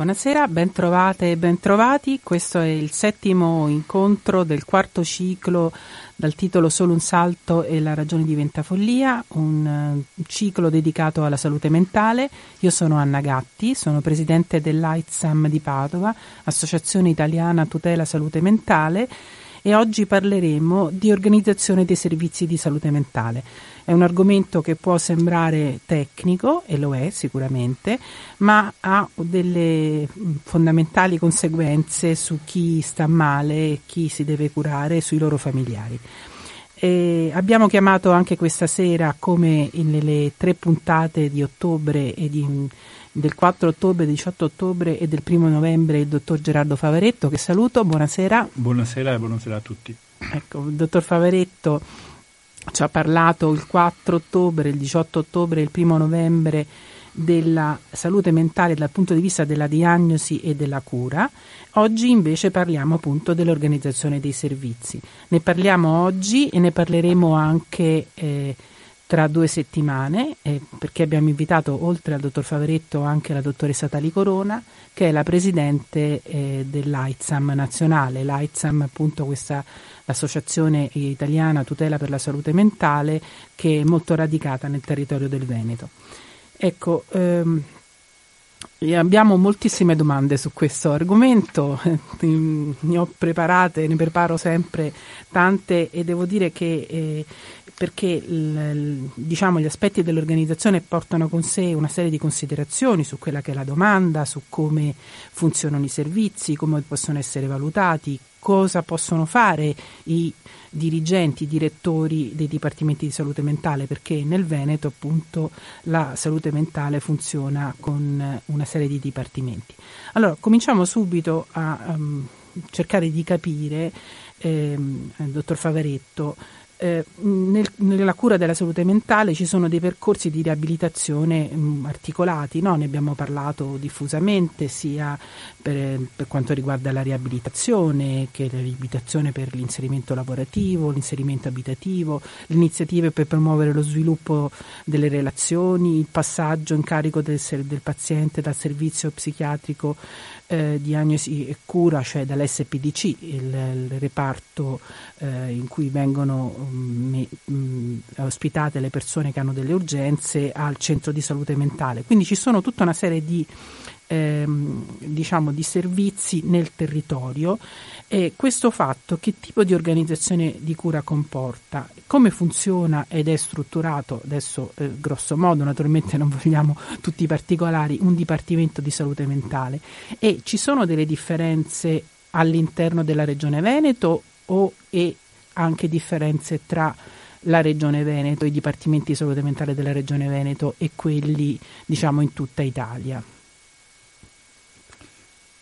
Buonasera, ben trovate e ben trovati. Questo è il settimo incontro del quarto ciclo dal titolo Solo un salto e la ragione diventa follia, un uh, ciclo dedicato alla salute mentale. Io sono Anna Gatti, sono presidente dell'AITSAM di Padova, Associazione Italiana Tutela Salute Mentale e oggi parleremo di organizzazione dei servizi di salute mentale. È un argomento che può sembrare tecnico, e lo è sicuramente, ma ha delle mm, fondamentali conseguenze su chi sta male, chi si deve curare e sui loro familiari. E abbiamo chiamato anche questa sera, come nelle tre puntate di ottobre e di, del 4 ottobre, 18 ottobre e del 1 novembre, il dottor Gerardo Favaretto, che saluto. Buonasera. Buonasera e buonasera a tutti. Ecco, il dottor Favaretto ci ha parlato il 4 ottobre, il 18 ottobre e il 1 novembre della salute mentale dal punto di vista della diagnosi e della cura. Oggi invece parliamo appunto dell'organizzazione dei servizi. Ne parliamo oggi e ne parleremo anche eh, tra due settimane eh, perché abbiamo invitato oltre al dottor Favaretto anche la dottoressa Tali Corona che è la presidente eh, dell'AITSAM nazionale. L'AITSAM appunto questa l'associazione italiana tutela per la salute mentale che è molto radicata nel territorio del Veneto. Ecco, ehm, abbiamo moltissime domande su questo argomento, ne ho preparate, ne preparo sempre tante e devo dire che eh, perché diciamo, gli aspetti dell'organizzazione portano con sé una serie di considerazioni su quella che è la domanda, su come funzionano i servizi, come possono essere valutati, cosa possono fare i dirigenti, direttori dei dipartimenti di salute mentale, perché nel Veneto appunto la salute mentale funziona con una serie di dipartimenti. Allora, cominciamo subito a um, cercare di capire, ehm, dottor Favaretto, eh, nel, nella cura della salute mentale ci sono dei percorsi di riabilitazione mh, mm, articolati, no? ne abbiamo parlato diffusamente sia per, per, quanto riguarda la riabilitazione che la riabilitazione per l'inserimento lavorativo, l'inserimento abitativo, le iniziative per promuovere lo sviluppo delle relazioni, il passaggio in carico del, del paziente dal servizio psichiatrico eh, diagnosi e cura, cioè dall'SPDC, il, il reparto eh, in cui vengono um, um, ospitate le persone che hanno delle urgenze, al centro di salute mentale. Quindi ci sono tutta una serie di ehm, diciamo, di servizi nel territorio. E questo fatto che tipo di organizzazione di cura comporta, come funziona ed è strutturato, adesso eh, grosso modo naturalmente non vogliamo tutti i particolari, un dipartimento di salute mentale. E ci sono delle differenze all'interno della regione Veneto o e anche differenze tra la Regione Veneto, i dipartimenti di salute mentale della Regione Veneto e quelli diciamo in tutta Italia.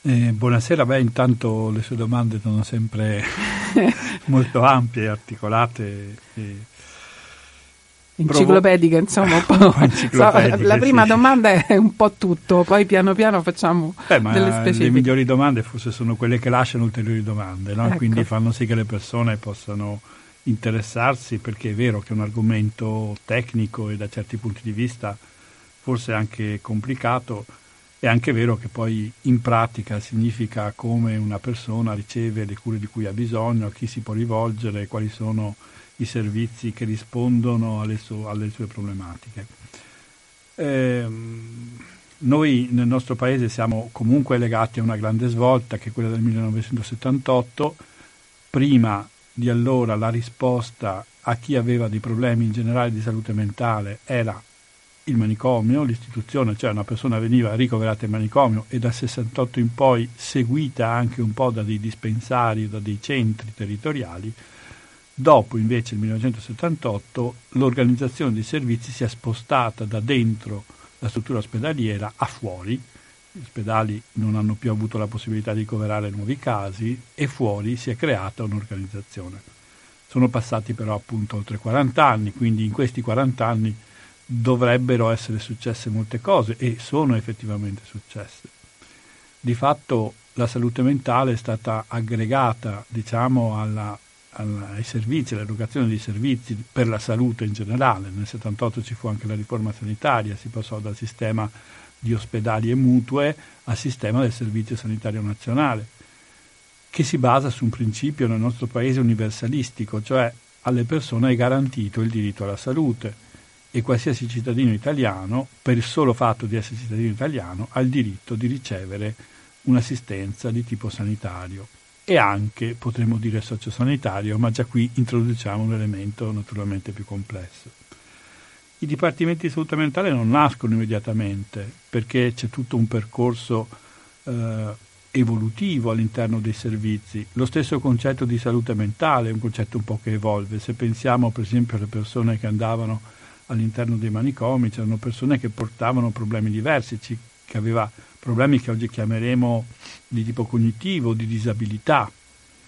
Eh, buonasera, beh intanto le sue domande sono sempre molto ampie, articolate. E... Enciclopediche, insomma, un po'. la prima sì. domanda è un po' tutto, poi piano piano facciamo Beh, delle specifiche. Le migliori domande forse sono quelle che lasciano ulteriori domande, no? ecco. quindi fanno sì che le persone possano interessarsi, perché è vero che è un argomento tecnico e da certi punti di vista forse anche complicato, è anche vero che poi in pratica significa come una persona riceve le cure di cui ha bisogno, a chi si può rivolgere, quali sono i servizi che rispondono alle, su- alle sue problematiche. Eh, noi nel nostro paese siamo comunque legati a una grande svolta che è quella del 1978. Prima di allora la risposta a chi aveva dei problemi in generale di salute mentale era il manicomio, l'istituzione, cioè una persona veniva ricoverata in manicomio e dal 68 in poi seguita anche un po' da dei dispensari, da dei centri territoriali. Dopo invece il 1978 l'organizzazione dei servizi si è spostata da dentro la struttura ospedaliera a fuori, gli ospedali non hanno più avuto la possibilità di ricoverare nuovi casi e fuori si è creata un'organizzazione. Sono passati però appunto oltre 40 anni, quindi in questi 40 anni dovrebbero essere successe molte cose e sono effettivamente successe. Di fatto la salute mentale è stata aggregata diciamo, alla, alla, ai servizi, all'erogazione dei servizi per la salute in generale. Nel 78 ci fu anche la riforma sanitaria, si passò dal sistema di ospedali e mutue al sistema del Servizio Sanitario Nazionale, che si basa su un principio nel nostro paese universalistico, cioè alle persone è garantito il diritto alla salute e qualsiasi cittadino italiano, per il solo fatto di essere cittadino italiano, ha il diritto di ricevere un'assistenza di tipo sanitario e anche, potremmo dire, sociosanitario, ma già qui introduciamo un elemento naturalmente più complesso. I dipartimenti di salute mentale non nascono immediatamente perché c'è tutto un percorso eh, evolutivo all'interno dei servizi. Lo stesso concetto di salute mentale è un concetto un po' che evolve. Se pensiamo per esempio alle persone che andavano all'interno dei manicomi, c'erano persone che portavano problemi diversi, che aveva problemi che oggi chiameremo di tipo cognitivo, di disabilità.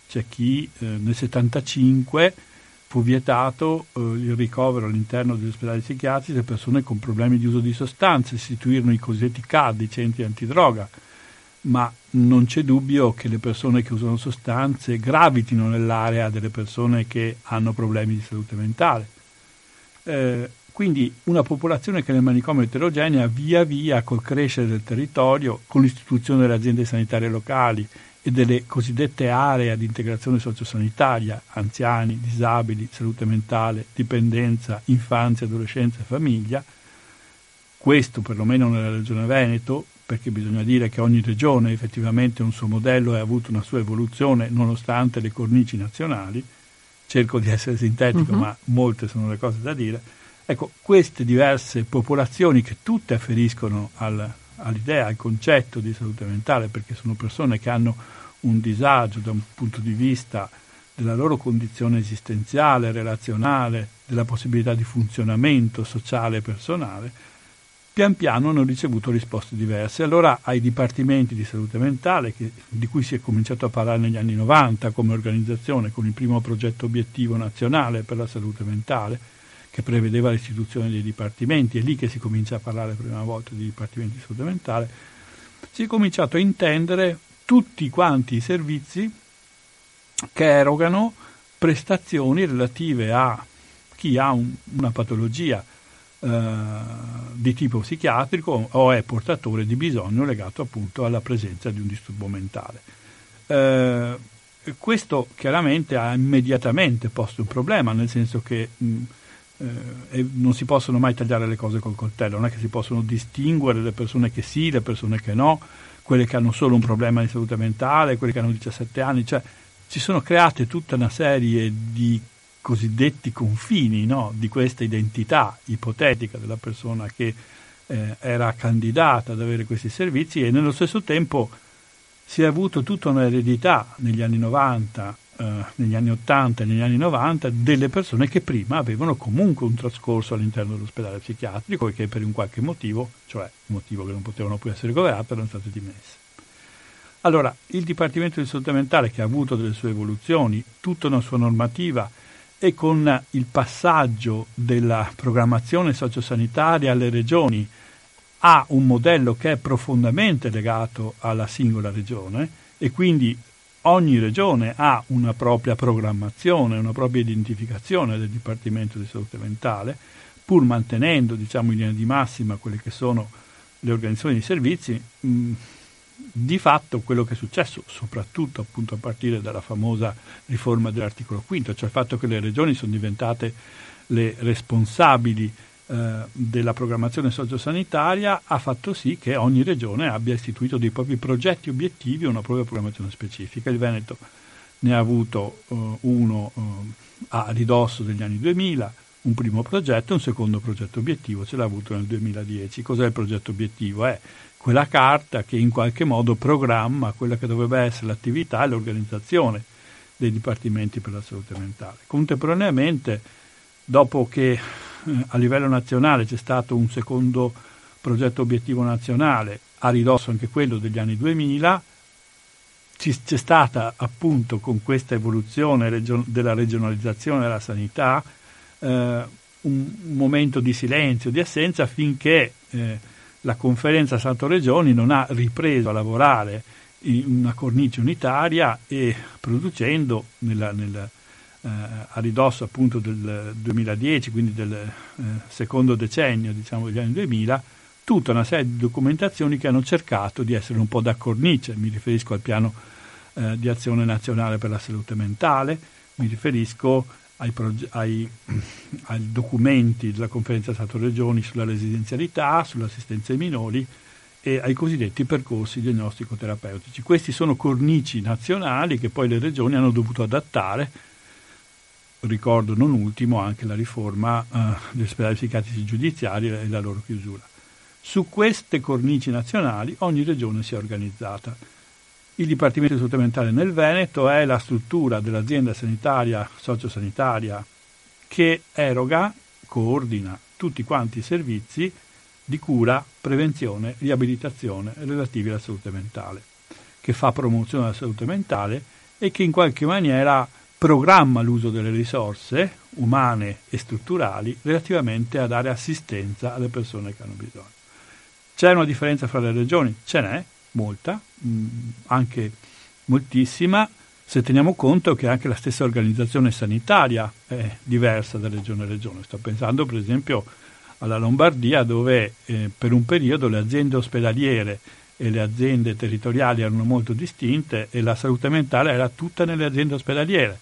C'è chi eh, nel 75 fu vietato eh, il ricovero all'interno degli ospedali psichiatrici di persone con problemi di uso di sostanze, istituirono i cosiddetti CAD, i centri antidroga, ma non c'è dubbio che le persone che usano sostanze gravitino nell'area delle persone che hanno problemi di salute mentale. Eh, quindi una popolazione che nel manicomio eterogenea via via col crescere del territorio, con l'istituzione delle aziende sanitarie locali e delle cosiddette aree ad integrazione sociosanitaria, anziani, disabili, salute mentale, dipendenza, infanzia, adolescenza e famiglia, questo perlomeno nella regione Veneto, perché bisogna dire che ogni regione effettivamente ha un suo modello e ha avuto una sua evoluzione nonostante le cornici nazionali, cerco di essere sintetico uh-huh. ma molte sono le cose da dire, ecco queste diverse popolazioni che tutte afferiscono al, all'idea, al concetto di salute mentale, perché sono persone che hanno un disagio da un punto di vista della loro condizione esistenziale, relazionale, della possibilità di funzionamento sociale e personale, pian piano hanno ricevuto risposte diverse. Allora ai dipartimenti di salute mentale, che, di cui si è cominciato a parlare negli anni 90 come organizzazione con il primo progetto obiettivo nazionale per la salute mentale, che prevedeva l'istituzione dei dipartimenti, è lì che si comincia a parlare per la prima volta di dipartimenti di salute mentale, si è cominciato a intendere tutti quanti i servizi che erogano prestazioni relative a chi ha un, una patologia eh, di tipo psichiatrico o è portatore di bisogno legato appunto alla presenza di un disturbo mentale. Eh, questo chiaramente ha immediatamente posto un problema, nel senso che mh, eh, non si possono mai tagliare le cose col coltello, non è che si possono distinguere le persone che sì, le persone che no, quelle che hanno solo un problema di salute mentale, quelle che hanno 17 anni, cioè si sono create tutta una serie di cosiddetti confini no? di questa identità ipotetica della persona che eh, era candidata ad avere questi servizi e nello stesso tempo si è avuto tutta un'eredità negli anni 90, eh, negli anni 80 e negli anni 90 delle persone che prima avevano comunque un trascorso all'interno dell'ospedale psichiatrico e che per un qualche motivo, cioè un motivo che non potevano più essere governate, erano state dimesse. Allora, il Dipartimento di Salute Mentale, che ha avuto delle sue evoluzioni, tutta una sua normativa, e con il passaggio della programmazione sociosanitaria alle regioni ha un modello che è profondamente legato alla singola regione e quindi ogni regione ha una propria programmazione, una propria identificazione del Dipartimento di Salute Mentale, pur mantenendo diciamo, in linea di massima quelle che sono le organizzazioni di servizi, di fatto quello che è successo, soprattutto appunto a partire dalla famosa riforma dell'articolo quinto, cioè il fatto che le regioni sono diventate le responsabili della programmazione sociosanitaria, ha fatto sì che ogni regione abbia istituito dei propri progetti obiettivi e una propria programmazione specifica. Il Veneto ne ha avuto eh, uno eh, a ridosso degli anni 2000, un primo progetto e un secondo progetto obiettivo, ce l'ha avuto nel 2010. Cos'è il progetto obiettivo? È quella carta che in qualche modo programma quella che dovrebbe essere l'attività e l'organizzazione dei dipartimenti per la salute mentale. Contemporaneamente, dopo che a livello nazionale c'è stato un secondo progetto obiettivo nazionale, a ridosso anche quello degli anni 2000, c'è stata appunto con questa evoluzione della regionalizzazione della sanità eh, un momento di silenzio, di assenza finché eh, la conferenza Stato-Regioni non ha ripreso a lavorare in una cornice unitaria e producendo nella, nella, eh, a ridosso appunto del 2010, quindi del eh, secondo decennio diciamo, degli anni 2000, tutta una serie di documentazioni che hanno cercato di essere un po' da cornice, mi riferisco al piano eh, di azione nazionale per la salute mentale, mi riferisco ai, proge- ai, ai documenti della conferenza Stato-Regioni sulla residenzialità, sull'assistenza ai minori e ai cosiddetti percorsi diagnostico-terapeutici. Questi sono cornici nazionali che poi le regioni hanno dovuto adattare. Ricordo non ultimo anche la riforma eh, degli ospedali psichiatrici giudiziari e la loro chiusura. Su queste cornici nazionali ogni regione si è organizzata. Il Dipartimento di Salute Mentale nel Veneto è la struttura dell'azienda sanitaria sociosanitaria che eroga, coordina tutti quanti i servizi di cura, prevenzione, riabilitazione relativi alla salute mentale, che fa promozione della salute mentale e che in qualche maniera programma l'uso delle risorse umane e strutturali relativamente a dare assistenza alle persone che hanno bisogno. C'è una differenza fra le regioni? Ce n'è, molta, mh, mm, anche moltissima, se teniamo conto che anche la stessa organizzazione sanitaria è diversa da regione a regione. Sto pensando per esempio alla Lombardia dove eh, per un periodo le aziende ospedaliere e le aziende territoriali erano molto distinte e la salute mentale era tutta nelle aziende ospedaliere,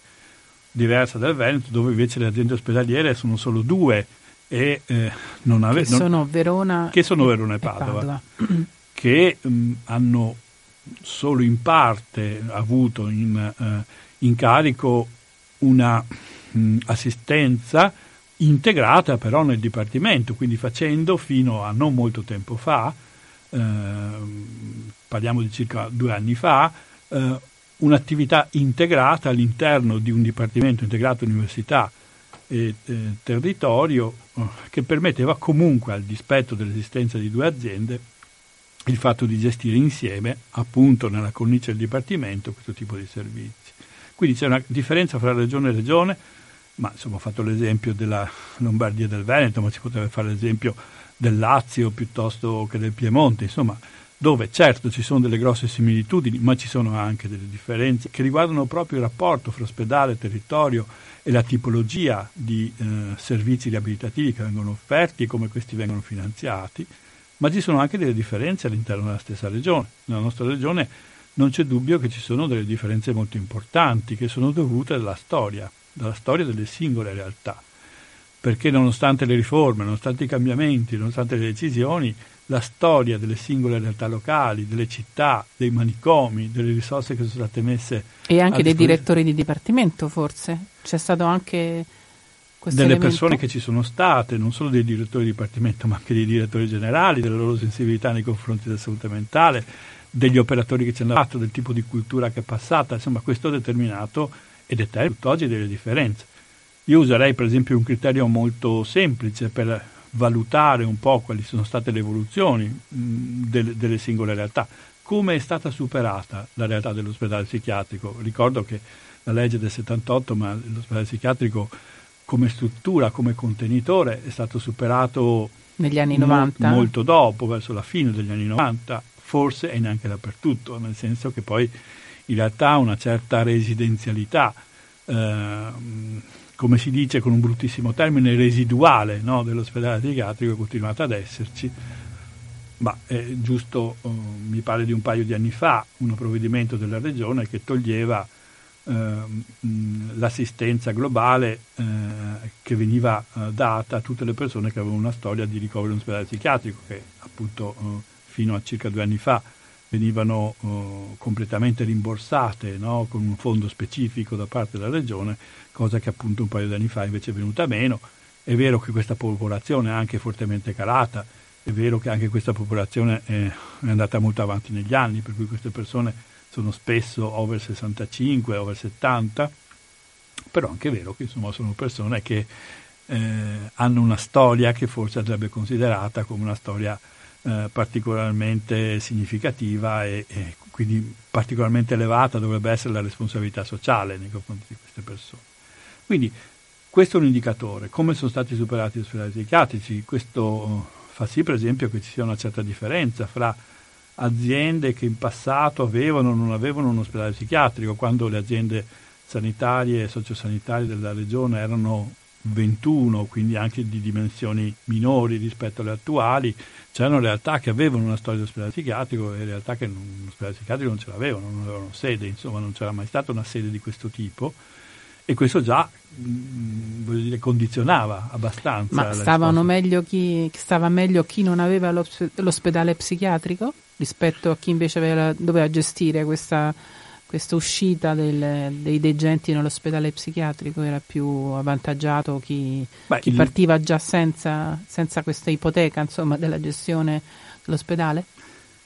diversa dal Veneto dove invece le aziende ospedaliere sono solo due e eh, non ave- che, sono Verona, che sono Verona e Padova. E Padova. che mh, hanno solo in parte avuto in, eh, in carico una mh, assistenza integrata però nel Dipartimento, quindi facendo fino a non molto tempo fa, eh, parliamo di circa due anni fa, eh, un'attività integrata all'interno di un Dipartimento integrato università e eh, territorio eh, che permetteva comunque, al dispetto dell'esistenza di due aziende, il fatto di gestire insieme, appunto nella cornice del Dipartimento, questo tipo di servizi. Quindi c'è una differenza fra regione e regione, ma insomma ho fatto l'esempio della Lombardia e del Veneto, ma si potrebbe fare l'esempio del Lazio piuttosto che del Piemonte, insomma, dove certo ci sono delle grosse similitudini, ma ci sono anche delle differenze che riguardano proprio il rapporto fra ospedale, territorio e la tipologia di eh, servizi riabilitativi che vengono offerti e come questi vengono finanziati ma ci sono anche delle differenze all'interno della stessa regione. Nella nostra regione non c'è dubbio che ci sono delle differenze molto importanti che sono dovute alla storia, dalla storia delle singole realtà. Perché nonostante le riforme, nonostante i cambiamenti, nonostante le decisioni, la storia delle singole realtà locali, delle città, dei manicomi, delle risorse che sono state messe. E anche dei direttori di dipartimento, forse? C'è stato anche delle elemento. persone che ci sono state, non solo dei direttori di dipartimento, ma anche dei direttori generali, della loro sensibilità nei confronti della salute mentale, degli operatori che ci hanno fatto, del tipo di cultura che è passata, insomma questo ha determinato e determina tutt'oggi delle differenze. Io userei per esempio un criterio molto semplice per valutare un po' quali sono state le evoluzioni mh, delle, delle singole realtà. Come è stata superata la realtà dell'ospedale psichiatrico? Ricordo che la legge del 78, ma l'ospedale psichiatrico come struttura, come contenitore è stato superato negli anni 90 mo- molto dopo, verso la fine degli anni 90, forse e neanche dappertutto, nel senso che poi in realtà una certa residenzialità, come si dice con un bruttissimo termine, residuale no, dell'ospedale psichiatrico è continuata ad esserci. Ma è giusto, eh, mi pare di un paio di anni fa, un provvedimento della regione che toglieva Ehm, l'assistenza globale eh, che veniva eh, data a tutte le persone che avevano una storia di ricovero in ospedale psichiatrico, che appunto eh, fino a circa due anni fa venivano completamente rimborsate no? con un fondo specifico da parte della regione, cosa che appunto un paio di anni fa invece è venuta meno. È vero che questa popolazione è anche fortemente calata, è vero che anche questa popolazione è, è andata molto avanti negli anni, per cui queste persone sono spesso over 65, over 70, però anche è vero che insomma, sono persone che eh, hanno una storia che forse andrebbe considerata come una storia eh, particolarmente significativa e, e, quindi particolarmente elevata dovrebbe essere la responsabilità sociale nei confronti di queste persone. Quindi questo è un indicatore. Come sono stati superati gli ospedali psichiatrici? Questo fa sì, per esempio, che ci sia una certa differenza fra aziende che in passato avevano o non avevano un ospedale psichiatrico, quando le aziende sanitarie e sociosanitarie della regione erano 21, quindi anche di dimensioni minori rispetto alle attuali, c'erano realtà che avevano una storia di ospedale psichiatrico e realtà che un ospedale psichiatrico non ce l'avevano, non avevano sede, insomma non c'era mai stata una sede di questo tipo e questo già mh, voglio dire, condizionava abbastanza. Ma stavano meglio chi, stava meglio chi non aveva l'ospedale psichiatrico rispetto a chi invece aveva, doveva gestire questa questa uscita del, dei degenti nell'ospedale psichiatrico era più avvantaggiato chi, Beh, chi partiva già senza, senza, questa ipoteca insomma, della gestione dell'ospedale?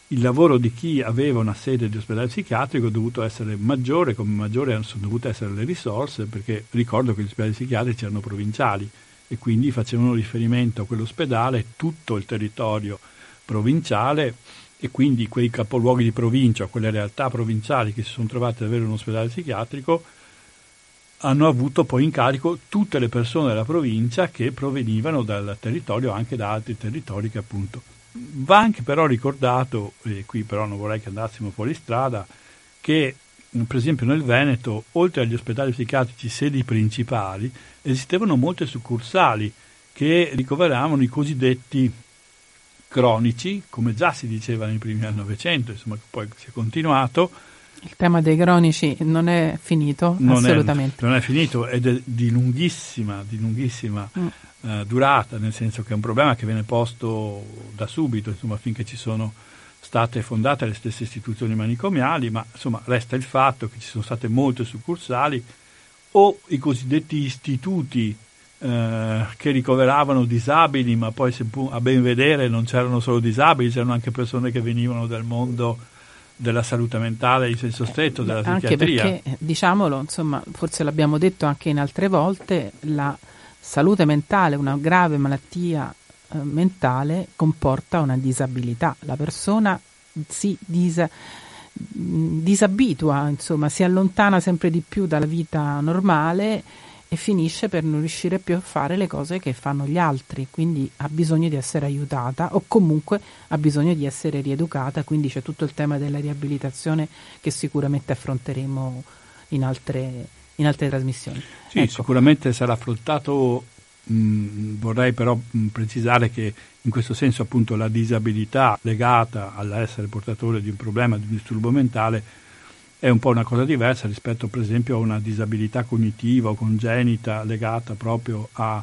Il lavoro di chi aveva una sede di ospedale psichiatrico è dovuto essere maggiore, come maggiore sono dovute essere le risorse, perché ricordo che gli ospedali psichiatrici erano provinciali e quindi facevano riferimento a quell'ospedale tutto il territorio provinciale e quindi quei capoluoghi di provincia, quelle realtà provinciali che si sono trovate ad avere un ospedale psichiatrico, hanno avuto poi in carico tutte le persone della provincia che provenivano dal territorio, anche da altri territori che appunto. Va anche però ricordato, e qui però non vorrei che andassimo fuori strada, che per esempio nel Veneto, oltre agli ospedali psichiatrici sedi principali, esistevano molte succursali che ricoveravano i cosiddetti cronici, come già si diceva nei primi anni Novecento, insomma poi si è continuato. Il tema dei cronici non è finito, non assolutamente. È, non è finito ed è di lunghissima, di lunghissima mm. uh, durata, nel senso che è un problema che viene posto da subito, insomma, finché ci sono state fondate le stesse istituzioni manicomiali, ma insomma resta il fatto che ci sono state molte succursali o i cosiddetti istituti eh, che ricoveravano disabili, ma poi a ben vedere non c'erano solo disabili, c'erano anche persone che venivano dal mondo della salute mentale in senso stretto, della anche psichiatria. Anche perché, diciamolo, insomma, forse l'abbiamo detto anche in altre volte, la salute mentale, una grave malattia eh, mentale comporta una disabilità. La persona si disa, disabitua, insomma, si allontana sempre di più dalla vita normale e finisce per non riuscire più a fare le cose che fanno gli altri, quindi ha bisogno di essere aiutata o comunque ha bisogno di essere rieducata, quindi c'è tutto il tema della riabilitazione che sicuramente affronteremo in altre, in altre trasmissioni. Sì, ecco. sicuramente sarà affrontato, mh, vorrei però mh, precisare che in questo senso appunto la disabilità legata all'essere portatore di un problema, di un disturbo mentale, è un po' una cosa diversa rispetto per esempio a una disabilità cognitiva o congenita legata proprio a,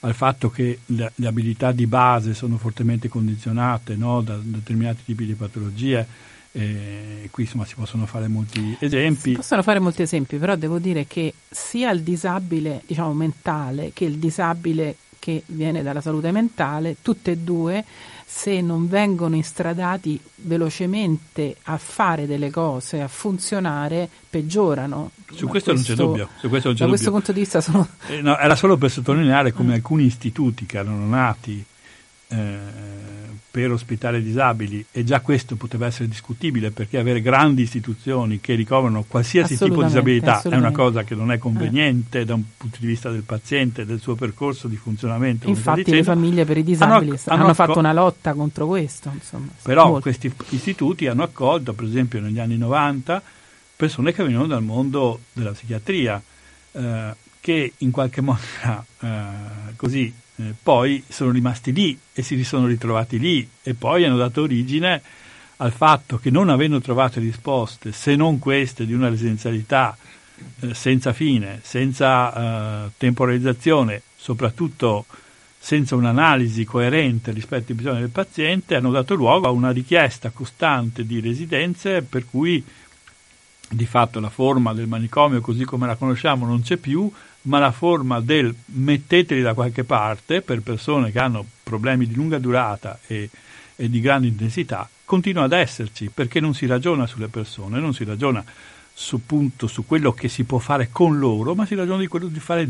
al fatto che le, le, abilità di base sono fortemente condizionate no, da, determinati tipi di patologie. E qui insomma si possono fare molti esempi. Si possono fare molti esempi, però devo dire che sia il disabile diciamo, mentale che il disabile che viene dalla salute mentale, tutte e due se non vengono instradati velocemente a fare delle cose, a funzionare, peggiorano. Su questo, questo, non c'è dubbio. Questo non c'è da dubbio. questo punto di vista sono... Eh, no, era solo per sottolineare come mm. alcuni istituti che erano nati eh, per ospitare disabili e già questo poteva essere discutibile perché avere grandi istituzioni che ricoverano qualsiasi tipo di disabilità è una cosa che non è conveniente eh. da un punto di vista del paziente, del suo percorso di funzionamento. Infatti le famiglie per i disabili hanno, hanno, hanno fatto una lotta contro questo. Insomma, però molto. questi istituti hanno accolto, per esempio negli anni 90, persone che venivano dal mondo della psichiatria, eh, che in qualche modo eh, così eh, poi sono rimasti lì e si sono ritrovati lì e poi hanno dato origine al fatto che non avendo trovato risposte se non queste di una residenzialità eh, senza fine, senza eh, temporalizzazione, soprattutto senza un'analisi coerente rispetto ai bisogni del paziente, hanno dato luogo a una richiesta costante di residenze per cui di fatto la forma del manicomio così come la conosciamo non c'è più, ma la forma del metteteli da qualche parte per persone che hanno problemi di lunga durata e, e di grande intensità continua ad esserci perché non si ragiona sulle persone, non si ragiona su, punto, su quello che si può fare con loro, ma si ragiona di quello di fare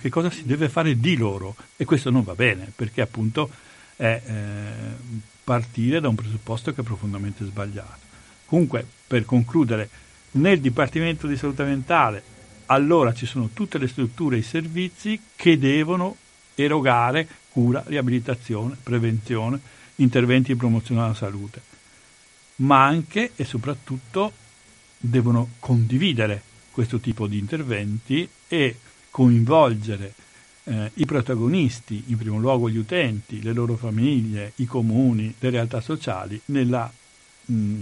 che cosa si deve fare di loro e questo non va bene perché appunto è eh, partire da un presupposto che è profondamente sbagliato. Comunque, per concludere, nel Dipartimento di Salute Mentale allora ci sono tutte le strutture e i servizi che devono erogare cura, riabilitazione, prevenzione, interventi di promozione della salute, ma anche e soprattutto devono condividere questo tipo di interventi e coinvolgere eh, i protagonisti, in primo luogo gli utenti, le loro famiglie, i comuni, le realtà sociali, nella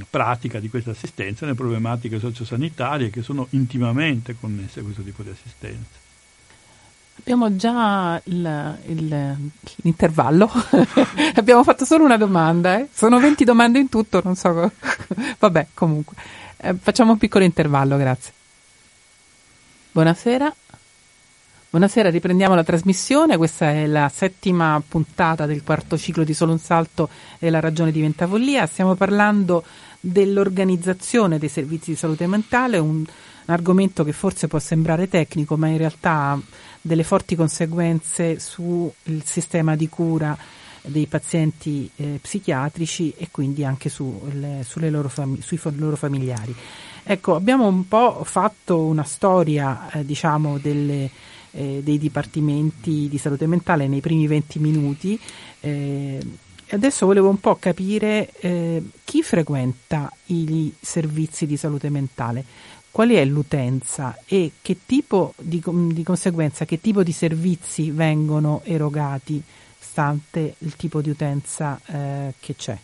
pratica di questa assistenza, nelle problematiche sociosanitarie che sono intimamente connesse a questo tipo di assistenza. Abbiamo già il, il, l'intervallo, abbiamo fatto solo una domanda, eh? sono 20 domande in tutto, non so, vabbè comunque, eh, facciamo un piccolo intervallo, grazie. Buonasera. Buonasera, riprendiamo la trasmissione. Questa è la settima puntata del quarto ciclo di Solo un salto e la ragione di Ventavollia. Stiamo parlando dell'organizzazione dei servizi di salute mentale, un, un argomento che forse può sembrare tecnico, ma in realtà ha delle forti conseguenze sul sistema di cura dei pazienti eh, psichiatrici e quindi anche su, le, loro fami- sui fo- loro familiari. Ecco, abbiamo un po' fatto una storia, eh, diciamo, delle eh, dei dipartimenti di salute mentale nei primi 20 minuti. Eh, adesso volevo un po' capire eh, chi frequenta i servizi di salute mentale, qual è l'utenza e che tipo di, di conseguenza, che tipo di servizi vengono erogati stante il tipo di utenza eh, che c'è.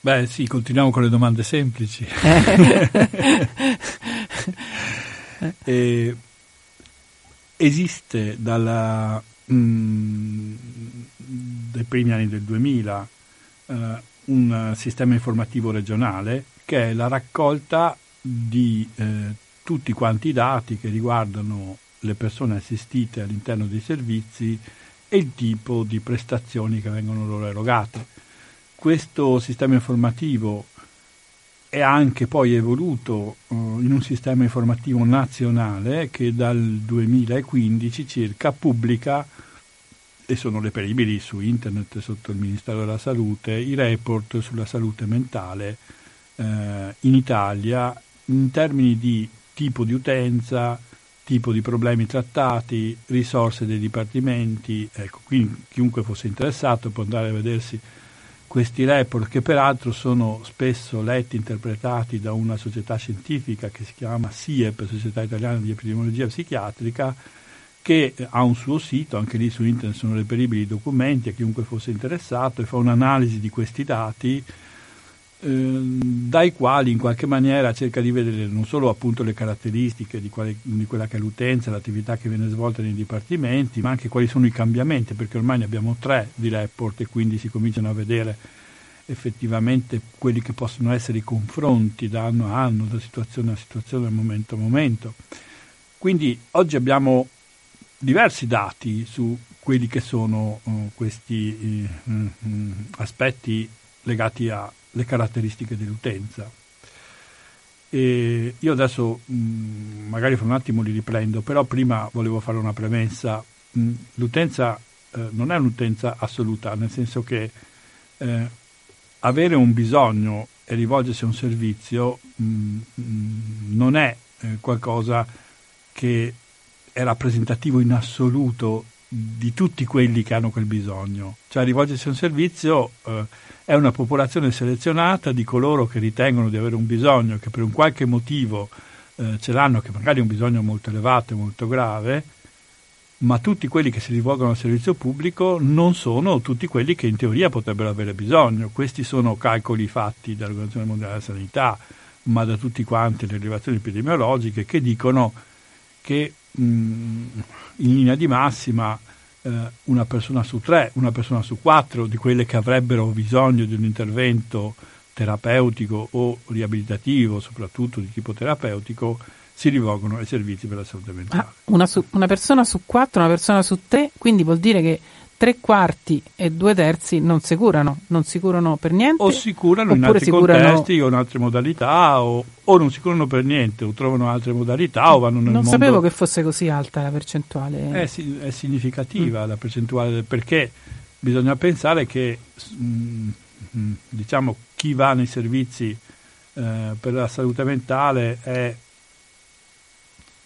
Beh sì, continuiamo con le domande semplici. Eh, esiste dalla, mh, mm, dai primi anni del 2000 eh, un sistema informativo regionale che è la raccolta di eh, tutti quanti i dati che riguardano le persone assistite all'interno dei servizi e il tipo di prestazioni che vengono loro erogate. Questo sistema informativo è anche poi evoluto uh, in un sistema informativo nazionale che dal 2015 circa pubblica e sono reperibili su internet sotto il Ministero della Salute i report sulla salute mentale uh, in Italia in termini di tipo di utenza, tipo di problemi trattati, risorse dei dipartimenti, ecco, quindi chiunque fosse interessato può andare a vedersi questi report che peraltro sono spesso letti interpretati da una società scientifica che si chiama SIEP, Società Italiana di Epidemiologia Psichiatrica, che ha un suo sito, anche lì su internet sono reperibili i documenti a chiunque fosse interessato e fa un'analisi di questi dati dai quali in qualche maniera cerca di vedere non solo appunto le caratteristiche di, quale, di, quella che è l'utenza, l'attività che viene svolta nei dipartimenti, ma anche quali sono i cambiamenti, perché ormai ne abbiamo tre di report e quindi si cominciano a vedere effettivamente quelli che possono essere i confronti da anno a anno, da situazione a situazione, da momento a momento. Quindi oggi abbiamo diversi dati su quelli che sono uh, questi uh, uh, aspetti legati a le caratteristiche dell'utenza. E io adesso mh, mm, magari fra un attimo li riprendo, però prima volevo fare una premessa. Mh, mm, l'utenza eh, non è un'utenza assoluta, nel senso che eh, avere un bisogno e rivolgersi a un servizio mh, mm, non è eh, qualcosa che è rappresentativo in assoluto di tutti quelli che hanno quel bisogno. Cioè rivolgersi a un servizio eh, è una popolazione selezionata di coloro che ritengono di avere un bisogno, che per un qualche motivo eh, ce l'hanno, che magari è un bisogno molto elevato e molto grave, ma tutti quelli che si rivolgono al servizio pubblico non sono tutti quelli che in teoria potrebbero avere bisogno. Questi sono calcoli fatti dall'Organizzazione Mondiale della Sanità, ma da tutti quanti le rilevazioni epidemiologiche che dicono che in linea di massima una persona su tre, una persona su quattro di quelle che avrebbero bisogno di un intervento terapeutico o riabilitativo, soprattutto di tipo terapeutico, si rivolgono ai servizi per la salute mentale. Ah, una, su, una persona su quattro, una persona su tre, quindi vuol dire che tre quarti e due terzi non si curano, non si curano per niente. O si curano in altri contesti o in altre modalità, o, o, non si curano per niente, o trovano altre modalità, o vanno nel non mondo. Non sapevo che fosse così alta la percentuale. È, è significativa mm. la percentuale, perché bisogna pensare che mm, mm, diciamo, chi va nei servizi eh, per la salute mentale è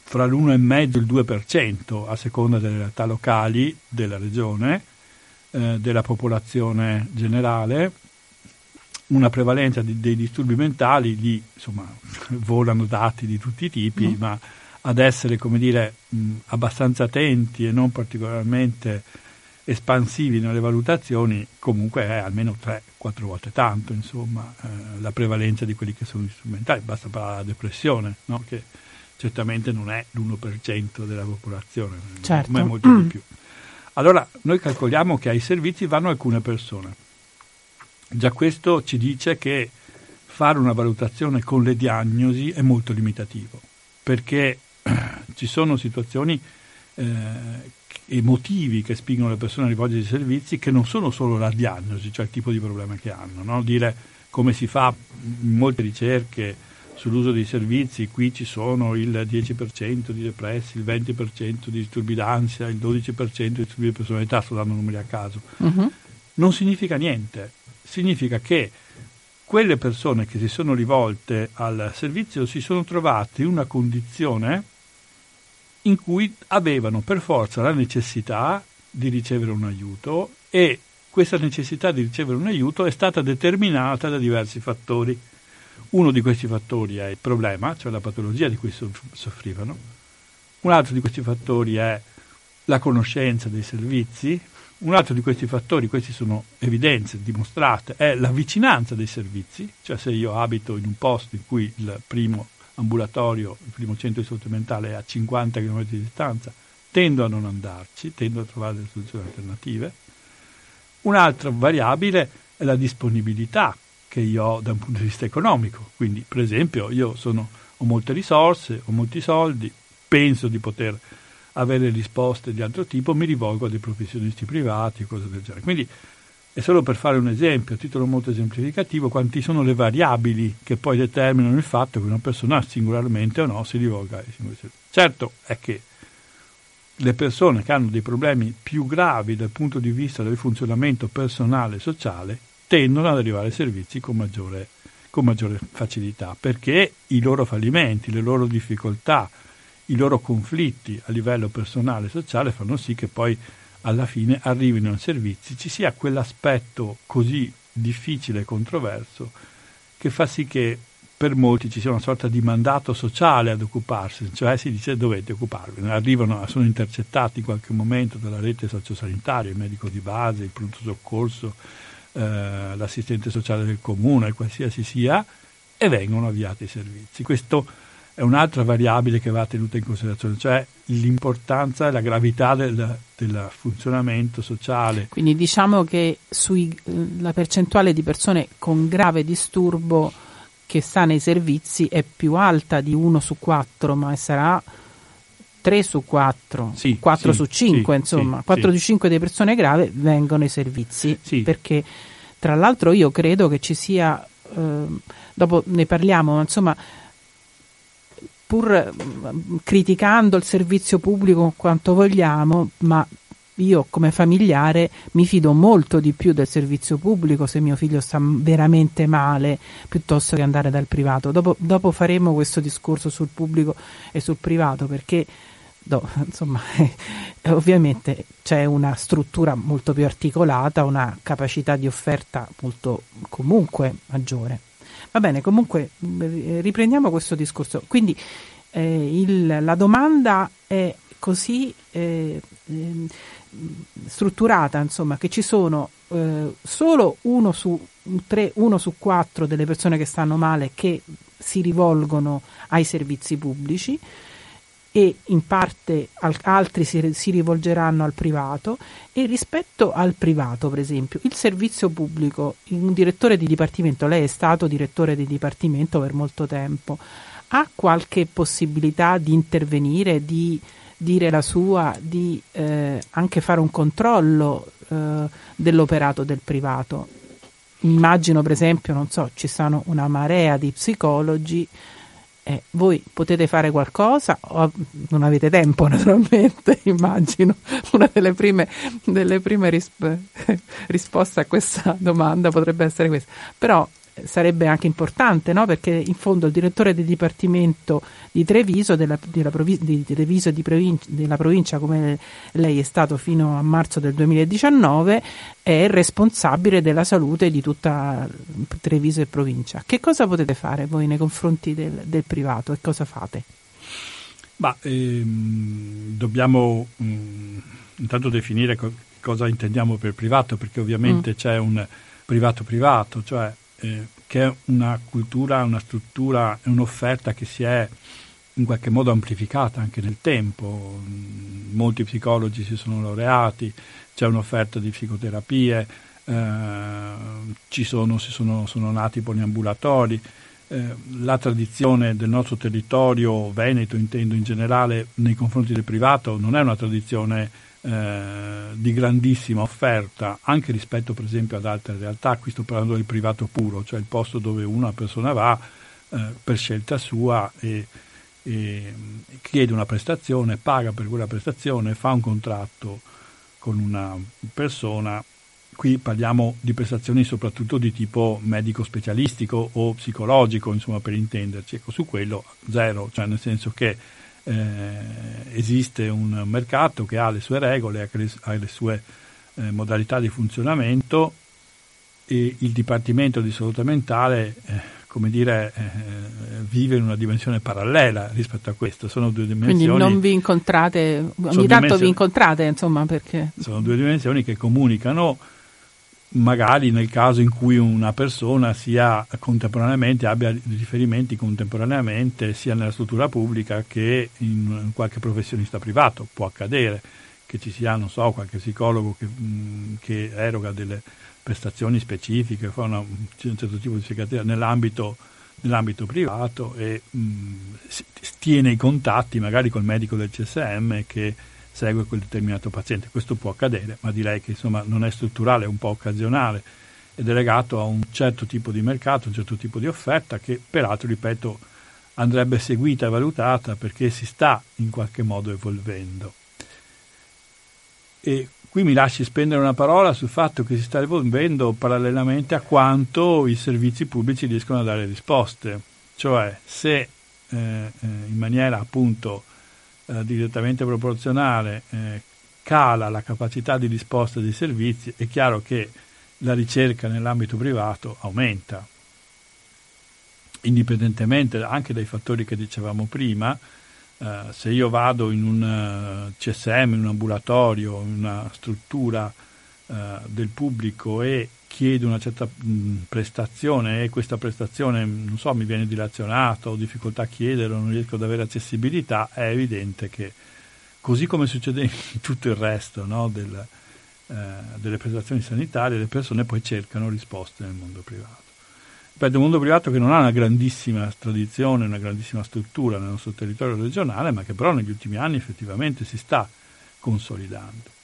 fra l'1,5 e il 2% a seconda delle realtà locali della regione, eh, della popolazione generale, una prevalenza di, dei disturbi mentali, lì insomma volano dati di tutti i tipi, mm. ma ad essere, come dire, mh, abbastanza attenti e non particolarmente espansivi nelle valutazioni, comunque è almeno 3-4 volte tanto, insomma, eh, la prevalenza di quelli che sono gli strumentali. Basta parlare della depressione, no? che certamente non è l'1% della popolazione, certo. ma è molto mm. di più. Allora, noi calcoliamo che ai servizi vanno alcune persone. Già questo ci dice che fare una valutazione con le diagnosi è molto limitativo, perché ci sono situazioni eh, e motivi che spingono le persone a rivolgersi ai servizi che non sono solo la diagnosi, cioè il tipo di problema che hanno. No? Dire come si fa in molte ricerche sull'uso dei servizi, qui ci sono il 10% di depressi, il 20% di disturbi d'ansia, il 12% di disturbi di personalità, sto dando numeri a caso. Uh-huh. Non significa niente, significa che quelle persone che si sono rivolte al servizio si sono trovate in una condizione in cui avevano per forza la necessità di ricevere un aiuto e questa necessità di ricevere un aiuto è stata determinata da diversi fattori. Uno di questi fattori è il problema, cioè la patologia di cui soffrivano. Un altro di questi fattori è la conoscenza dei servizi. Un altro di questi fattori, questi sono evidenze dimostrate, è la vicinanza dei servizi, cioè se io abito in un posto in cui il primo ambulatorio, il primo centro di salute mentale è a 50 km di distanza, tendo a non andarci, tendo a trovare delle soluzioni alternative. Un'altra variabile è la disponibilità che io ho da un punto di vista economico, quindi per esempio io sono, ho molte risorse, ho molti soldi, penso di poter avere risposte di altro tipo, mi rivolgo a dei professionisti privati, cose del genere. Quindi e solo per fare un esempio, a titolo molto esemplificativo, quanti sono le variabili che poi determinano il fatto che una persona singolarmente o no si rivolga ai singoli servizi. Certo è che le persone che hanno dei problemi più gravi dal punto di vista del funzionamento personale e sociale tendono ad arrivare ai servizi con maggiore, con maggiore facilità, perché i loro fallimenti, le loro difficoltà, i loro conflitti a livello personale e sociale fanno sì che poi alla fine arrivino ai servizi, ci sia quell'aspetto così difficile e controverso che fa sì che per molti ci sia una sorta di mandato sociale ad occuparsi, cioè si dice dovete occuparvi, arrivano, sono intercettati in qualche momento dalla rete sociosanitaria, il medico di base, il pronto soccorso, eh, l'assistente sociale del comune, qualsiasi sia, e vengono avviati i servizi. Questo è un'altra variabile che va tenuta in considerazione, cioè l'importanza e la gravità del, del funzionamento sociale. Quindi diciamo che sui, la percentuale di persone con grave disturbo che sta nei servizi è più alta di 1 su 4, ma sarà 3 su 4, sì, 4 sì, su 5, sì, insomma, 4 su 5 delle persone grave vengono ai servizi. Perché tra l'altro io credo che ci sia, eh, dopo ne parliamo, ma insomma pur mm, criticando il servizio pubblico quanto vogliamo, ma io come familiare mi fido molto di più del servizio pubblico se mio figlio sta veramente male piuttosto che andare dal privato. Dopo, dopo faremo questo discorso sul pubblico e sul privato perché no, insomma, eh, ovviamente c'è una struttura molto più articolata, una capacità di offerta molto comunque maggiore. Va bene, comunque mm, riprendiamo questo discorso. Quindi eh, il, la domanda è così eh, eh, strutturata, insomma, che ci sono eh, solo uno su, tre, uno su quattro delle persone che stanno male che si rivolgono ai servizi pubblici e in parte altri si, si, rivolgeranno al privato. E rispetto al privato per esempio il servizio pubblico un direttore di dipartimento lei è stato direttore di dipartimento per molto tempo ha qualche possibilità di intervenire di dire la sua di eh, anche fare un controllo eh, dell'operato del privato immagino per esempio non so ci sono una marea di psicologi eh, voi potete fare qualcosa o non avete tempo naturalmente, immagino. Una delle prime, delle prime risp- risposte a questa domanda potrebbe essere questa. Però sarebbe anche importante, no? perché in fondo il direttore del Dipartimento di Treviso, della, della, provi- di Treviso di provincia, della provincia come lei è stato fino a marzo del 2019, è responsabile della salute di tutta Treviso e provincia. Che cosa potete fare voi nei confronti del, del privato e cosa fate? Ma ehm, dobbiamo mh, mm, intanto definire co- cosa intendiamo per privato, perché ovviamente mm. c'è un privato privato, cioè eh, che è una cultura, una struttura, un'offerta che si è in qualche modo amplificata anche nel tempo. Molti psicologi si sono laureati, c'è un'offerta di psicoterapie, eh, ci sono, sono, sono nati poliambulatori. Eh, la tradizione del nostro territorio veneto, intendo in generale, nei confronti del privato, non è una tradizione eh, di grandissima offerta, anche rispetto per esempio ad altre realtà. Qui sto parlando del privato puro, cioè il posto dove una persona va eh, per scelta sua e, e chiede una prestazione, paga per quella prestazione, fa un contratto con una persona qui parliamo di prestazioni soprattutto di tipo medico specialistico o psicologico, insomma, per intenderci. Ecco, su quello zero, cioè nel senso che eh, esiste un mercato che ha le sue regole, ha le sue eh, modalità di funzionamento e il Dipartimento di Salute Mentale, eh, come dire, eh, vive in una dimensione parallela rispetto a questo. Sono due dimensioni. Quindi non vi incontrate, ogni tanto vi incontrate, insomma, perché. Sono due dimensioni che comunicano magari nel caso in cui una persona sia contemporaneamente abbia riferimenti contemporaneamente sia nella struttura pubblica che in qualche professionista privato. Può accadere che ci sia non so qualche psicologo che, che eroga delle prestazioni specifiche fa una, un certo tipo di psichiatria nell'ambito, nell'ambito privato e mh, tiene i contatti magari col medico del CSM che segue quel determinato paziente. Questo può accadere, ma direi che insomma, non è strutturale, è un po' occasionale ed è legato a un certo tipo di mercato, un certo tipo di offerta che peraltro, ripeto, andrebbe seguita e valutata perché si sta in qualche modo evolvendo. E qui mi lasci spendere una parola sul fatto che si sta evolvendo parallelamente a quanto i servizi pubblici riescono a dare risposte, cioè se eh, eh in maniera appunto eh, direttamente proporzionale eh, cala la capacità di risposta dei servizi, è chiaro che la ricerca nell'ambito privato aumenta, indipendentemente anche dai fattori che dicevamo prima. Eh, se io vado in un eh, CSM, in un ambulatorio, in una struttura uh, del pubblico e chiedo una certa mh, prestazione e questa prestazione, non so, mi viene dilazionata, ho difficoltà a chiedere, non riesco ad avere accessibilità, è evidente che così come succede in tutto il resto no, del, eh, delle prestazioni sanitarie, le persone poi cercano risposte nel mondo privato. Ripeto, un mondo privato che non ha una grandissima tradizione, una grandissima struttura nel nostro territorio regionale, ma che però negli ultimi anni effettivamente si sta consolidando.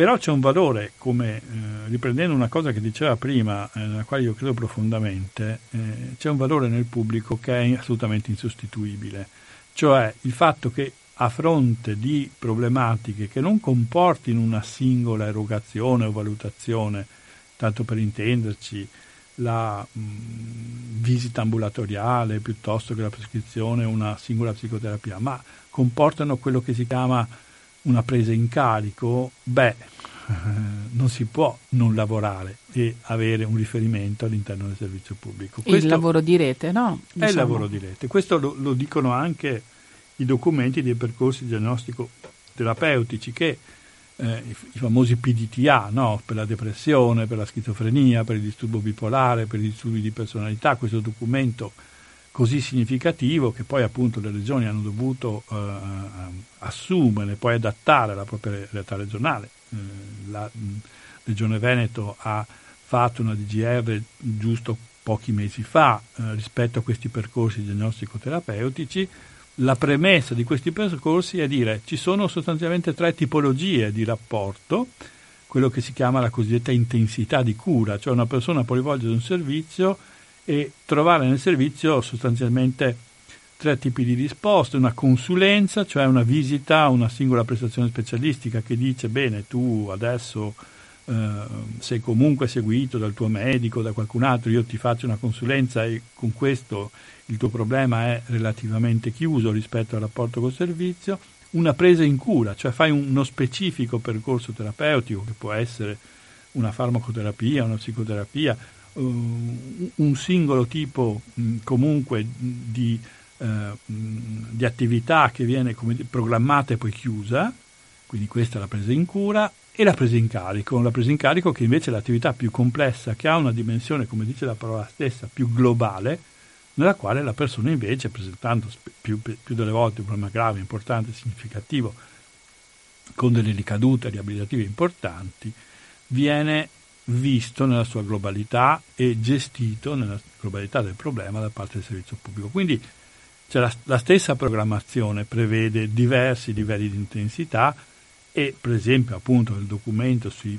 Però c'è un valore, come eh, riprendendo una cosa che diceva prima, eh, nella quale io credo profondamente, eh, c'è un valore nel pubblico che è assolutamente insostituibile, cioè il fatto che a fronte di problematiche che non comportino una singola erogazione o valutazione, tanto per intenderci, la mh, visita ambulatoriale piuttosto che la prescrizione o una singola psicoterapia, ma comportano quello che si chiama una presa in carico, beh, non si può non lavorare e avere un riferimento all'interno del servizio pubblico. Questo il lavoro di rete, no? Diciamo. È il lavoro di rete. Questo lo, lo, dicono anche i documenti dei percorsi diagnostico-terapeutici che eh, i, i, famosi PDTA, no? per la depressione, per la schizofrenia, per il disturbo bipolare, per i disturbi di personalità, questo documento così significativo che poi appunto le regioni hanno dovuto eh, assumere, poi adattare alla propria realtà regionale. Eh, la Regione Veneto ha fatto una DGR giusto pochi mesi fa eh, rispetto a questi percorsi diagnostico-terapeutici. La premessa di questi percorsi è dire ci sono sostanzialmente tre tipologie di rapporto, quello che si chiama la cosiddetta intensità di cura, cioè una persona può rivolgere un servizio e trovare nel servizio sostanzialmente tre tipi di risposte, una consulenza, cioè una visita a una singola prestazione specialistica che dice bene tu adesso eh, sei comunque seguito dal tuo medico, da qualcun altro, io ti faccio una consulenza e con questo il tuo problema è relativamente chiuso rispetto al rapporto col servizio, una presa in cura, cioè fai uno specifico percorso terapeutico che può essere una farmacoterapia, una psicoterapia, un singolo tipo mh, comunque di eh, di attività che viene programmata e poi chiusa, quindi questa è la presa in cura, e la presa in carico, la presa in carico che invece è l'attività più complessa, che ha una dimensione, come dice la parola stessa, più globale, nella quale la persona invece, presentando più, più delle volte un problema grave, importante, significativo, con delle ricadute riabilitative importanti, viene visto nella sua globalità e gestito nella globalità del problema da parte del servizio pubblico. Quindi cioè, la, la stessa programmazione prevede diversi livelli di intensità e per esempio appunto nel documento sui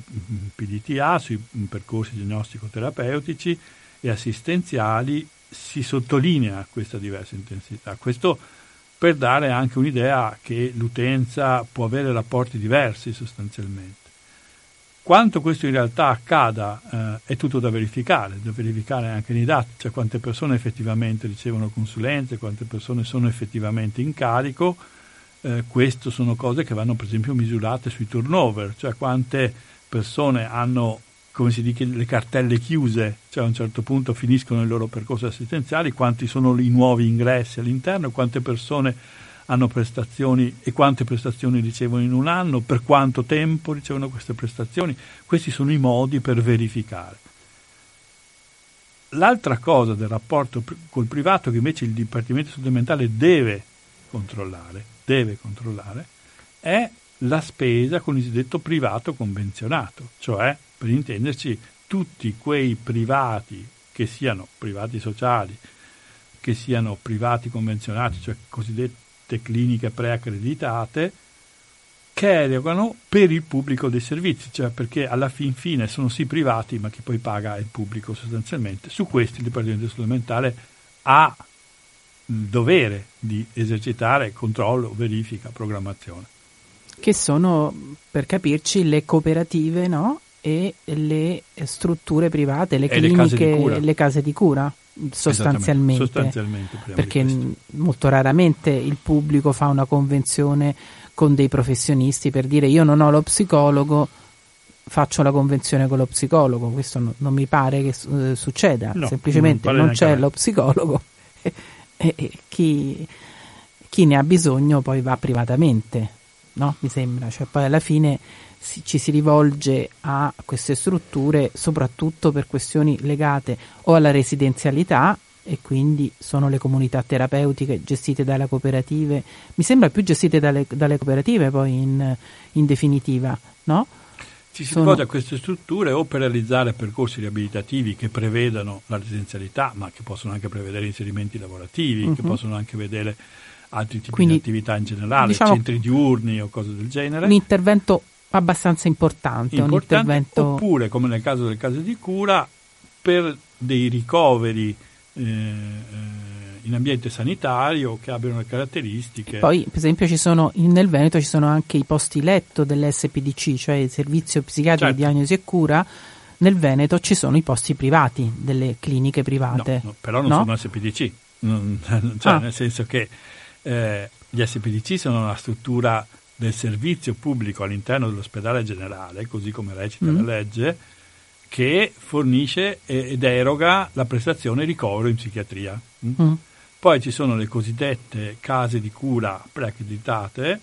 PDTA, sui percorsi diagnostico-terapeutici e assistenziali si sottolinea questa diversa intensità. Questo per dare anche un'idea che l'utenza può avere rapporti diversi sostanzialmente. Quanto questo in realtà accada eh, è tutto da verificare, da verificare anche nei dati, cioè quante persone effettivamente ricevono consulenze, quante persone sono effettivamente in carico, eh, queste sono cose che vanno per esempio misurate sui turnover, cioè quante persone hanno come si dice, le cartelle chiuse, cioè a un certo punto finiscono i loro percorsi assistenziali, quanti sono i nuovi ingressi all'interno, quante persone hanno prestazioni e quante prestazioni ricevono in un anno, per quanto tempo ricevono queste prestazioni. Questi sono i modi per verificare. L'altra cosa del rapporto col privato che invece il Dipartimento Supplementare deve controllare deve controllare, è la spesa con il cosiddetto privato convenzionato, cioè, per intenderci, tutti quei privati che siano privati sociali, che siano privati convenzionati, cioè cosiddette cliniche preaccreditate, che erogano per il pubblico dei servizi, cioè perché alla fin fine sono sì privati, ma chi poi paga è il pubblico sostanzialmente. Su questi il Dipartimento Supplementare ha il dovere di esercitare controllo, verifica, programmazione. Che sono, per capirci, le cooperative no? e le strutture private, le e cliniche, le, le case di cura sostanzialmente, sostanzialmente perché molto raramente il pubblico fa una convenzione con dei professionisti per dire io non ho lo psicologo faccio la convenzione con lo psicologo. Questo no, non mi pare che uh, succeda. No, semplicemente non, non c'è lo psicologo e chi, chi, ne ha bisogno poi va privatamente, no? Mi sembra, cioè poi alla fine si, ci si rivolge a queste strutture soprattutto per questioni legate o alla residenzialità e quindi sono le comunità terapeutiche gestite dalle cooperative, mi sembra più gestite dalle, dalle cooperative poi in, in definitiva, no? Ci si sono... a queste strutture o per realizzare percorsi riabilitativi che prevedano la residenzialità, ma che possono anche prevedere inserimenti lavorativi, uh-huh. che mhm. possono anche vedere altri tipi Quindi, di attività in generale, diciamo, centri diurni o cose del genere. Un intervento abbastanza importante, importante intervento... oppure, come nel caso del caso di cura, per dei ricoveri eh, eh, in ambiente sanitario che abbiano le caratteristiche. Poi, per esempio, ci sono, nel Veneto ci sono anche i posti letto dell'SPDC, cioè il servizio psichiatrico certo. di diagnosi e cura. Nel Veneto ci sono i posti privati delle cliniche private. No, no però non no? sono SPDC, non, cioè, ah. nel senso che eh, gli SPDC sono una struttura del servizio pubblico all'interno dell'ospedale generale, così come recita mm. la legge, che fornisce ed eroga la prestazione ricovero in psichiatria. Mm. Mm. Poi ci sono le cosiddette case di cura preaccreditate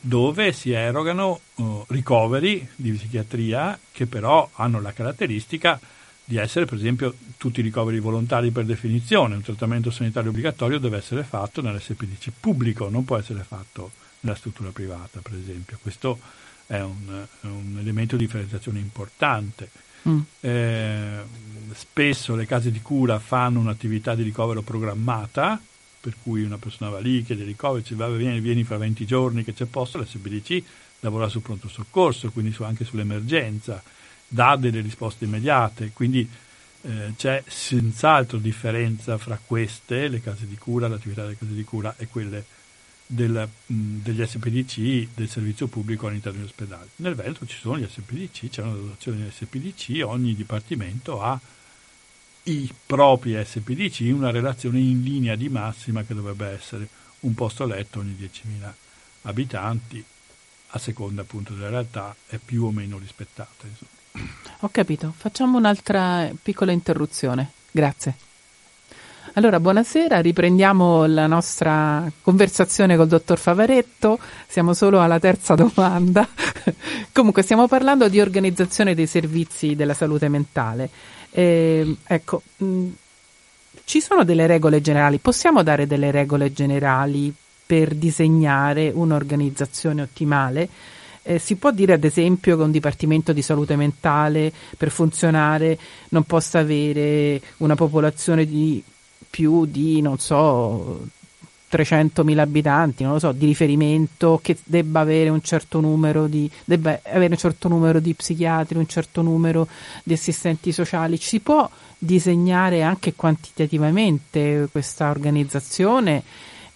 dove si erogano uh, ricoveri di psichiatria che però hanno la caratteristica di essere per esempio tutti i ricoveri volontari per definizione, un trattamento sanitario obbligatorio deve essere fatto nell'SPDC pubblico, non può essere fatto nella struttura privata per esempio, questo è un, un elemento di differenziazione importante. Mm. Eh, spesso le case di cura fanno un'attività di ricovero programmata, per cui una persona va lì, chiede ricovero, ci va, vieni, vieni fra 20 giorni che c'è posto, la SBDC lavora sul pronto soccorso, quindi su, anche sull'emergenza, dà delle risposte immediate, quindi eh, c'è senz'altro differenza fra queste, le case di cura, l'attività delle case di cura e quelle del, mh, degli SPDC del servizio pubblico all'interno degli ospedali. Nel Veneto ci sono gli SPDC, c'è una dotazione di SPDC, ogni dipartimento ha i propri SPDC una relazione in linea di massima che dovrebbe essere un posto letto ogni 10.000 abitanti, a seconda appunto della realtà è più o meno rispettata. Insomma. Ho capito, facciamo un'altra piccola interruzione. Grazie. Allora, buonasera, riprendiamo la nostra conversazione col dottor Favaretto, siamo solo alla terza domanda. Comunque, stiamo parlando di organizzazione dei servizi della salute mentale. Eh, ecco, mh, mm, ci sono delle regole generali, possiamo dare delle regole generali per disegnare un'organizzazione ottimale? Eh, si può dire ad esempio che un dipartimento di salute mentale per funzionare non possa avere una popolazione di più di, non so, 300.000 abitanti, non lo so, di riferimento, che debba avere un certo numero di, debba avere un certo numero di psichiatri, un certo numero di assistenti sociali. Si può disegnare anche quantitativamente questa organizzazione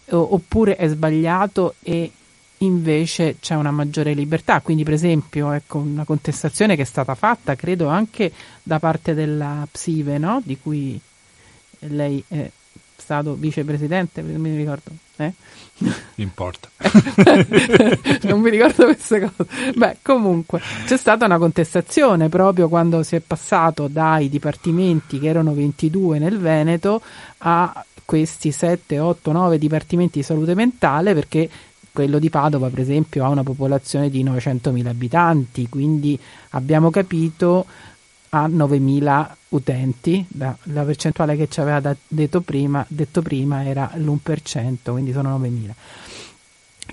oppure è sbagliato e invece c'è una maggiore libertà. Quindi, per esempio, ecco una contestazione che è stata fatta, credo anche da parte della PSIVE, no? di cui lei è stato vicepresidente, non mi ricordo. Eh? Importa. non mi ricordo queste cose. Beh, comunque c'è stata una contestazione proprio quando si è passato dai dipartimenti che erano 22 nel Veneto a questi 7, 8, 9 dipartimenti di salute mentale perché quello di Padova, per esempio, ha una popolazione di 900.000 abitanti, quindi abbiamo capito a 9.000 utenti, la, la, percentuale che ci aveva da, detto, prima, detto prima era l'1%, quindi sono 9.000.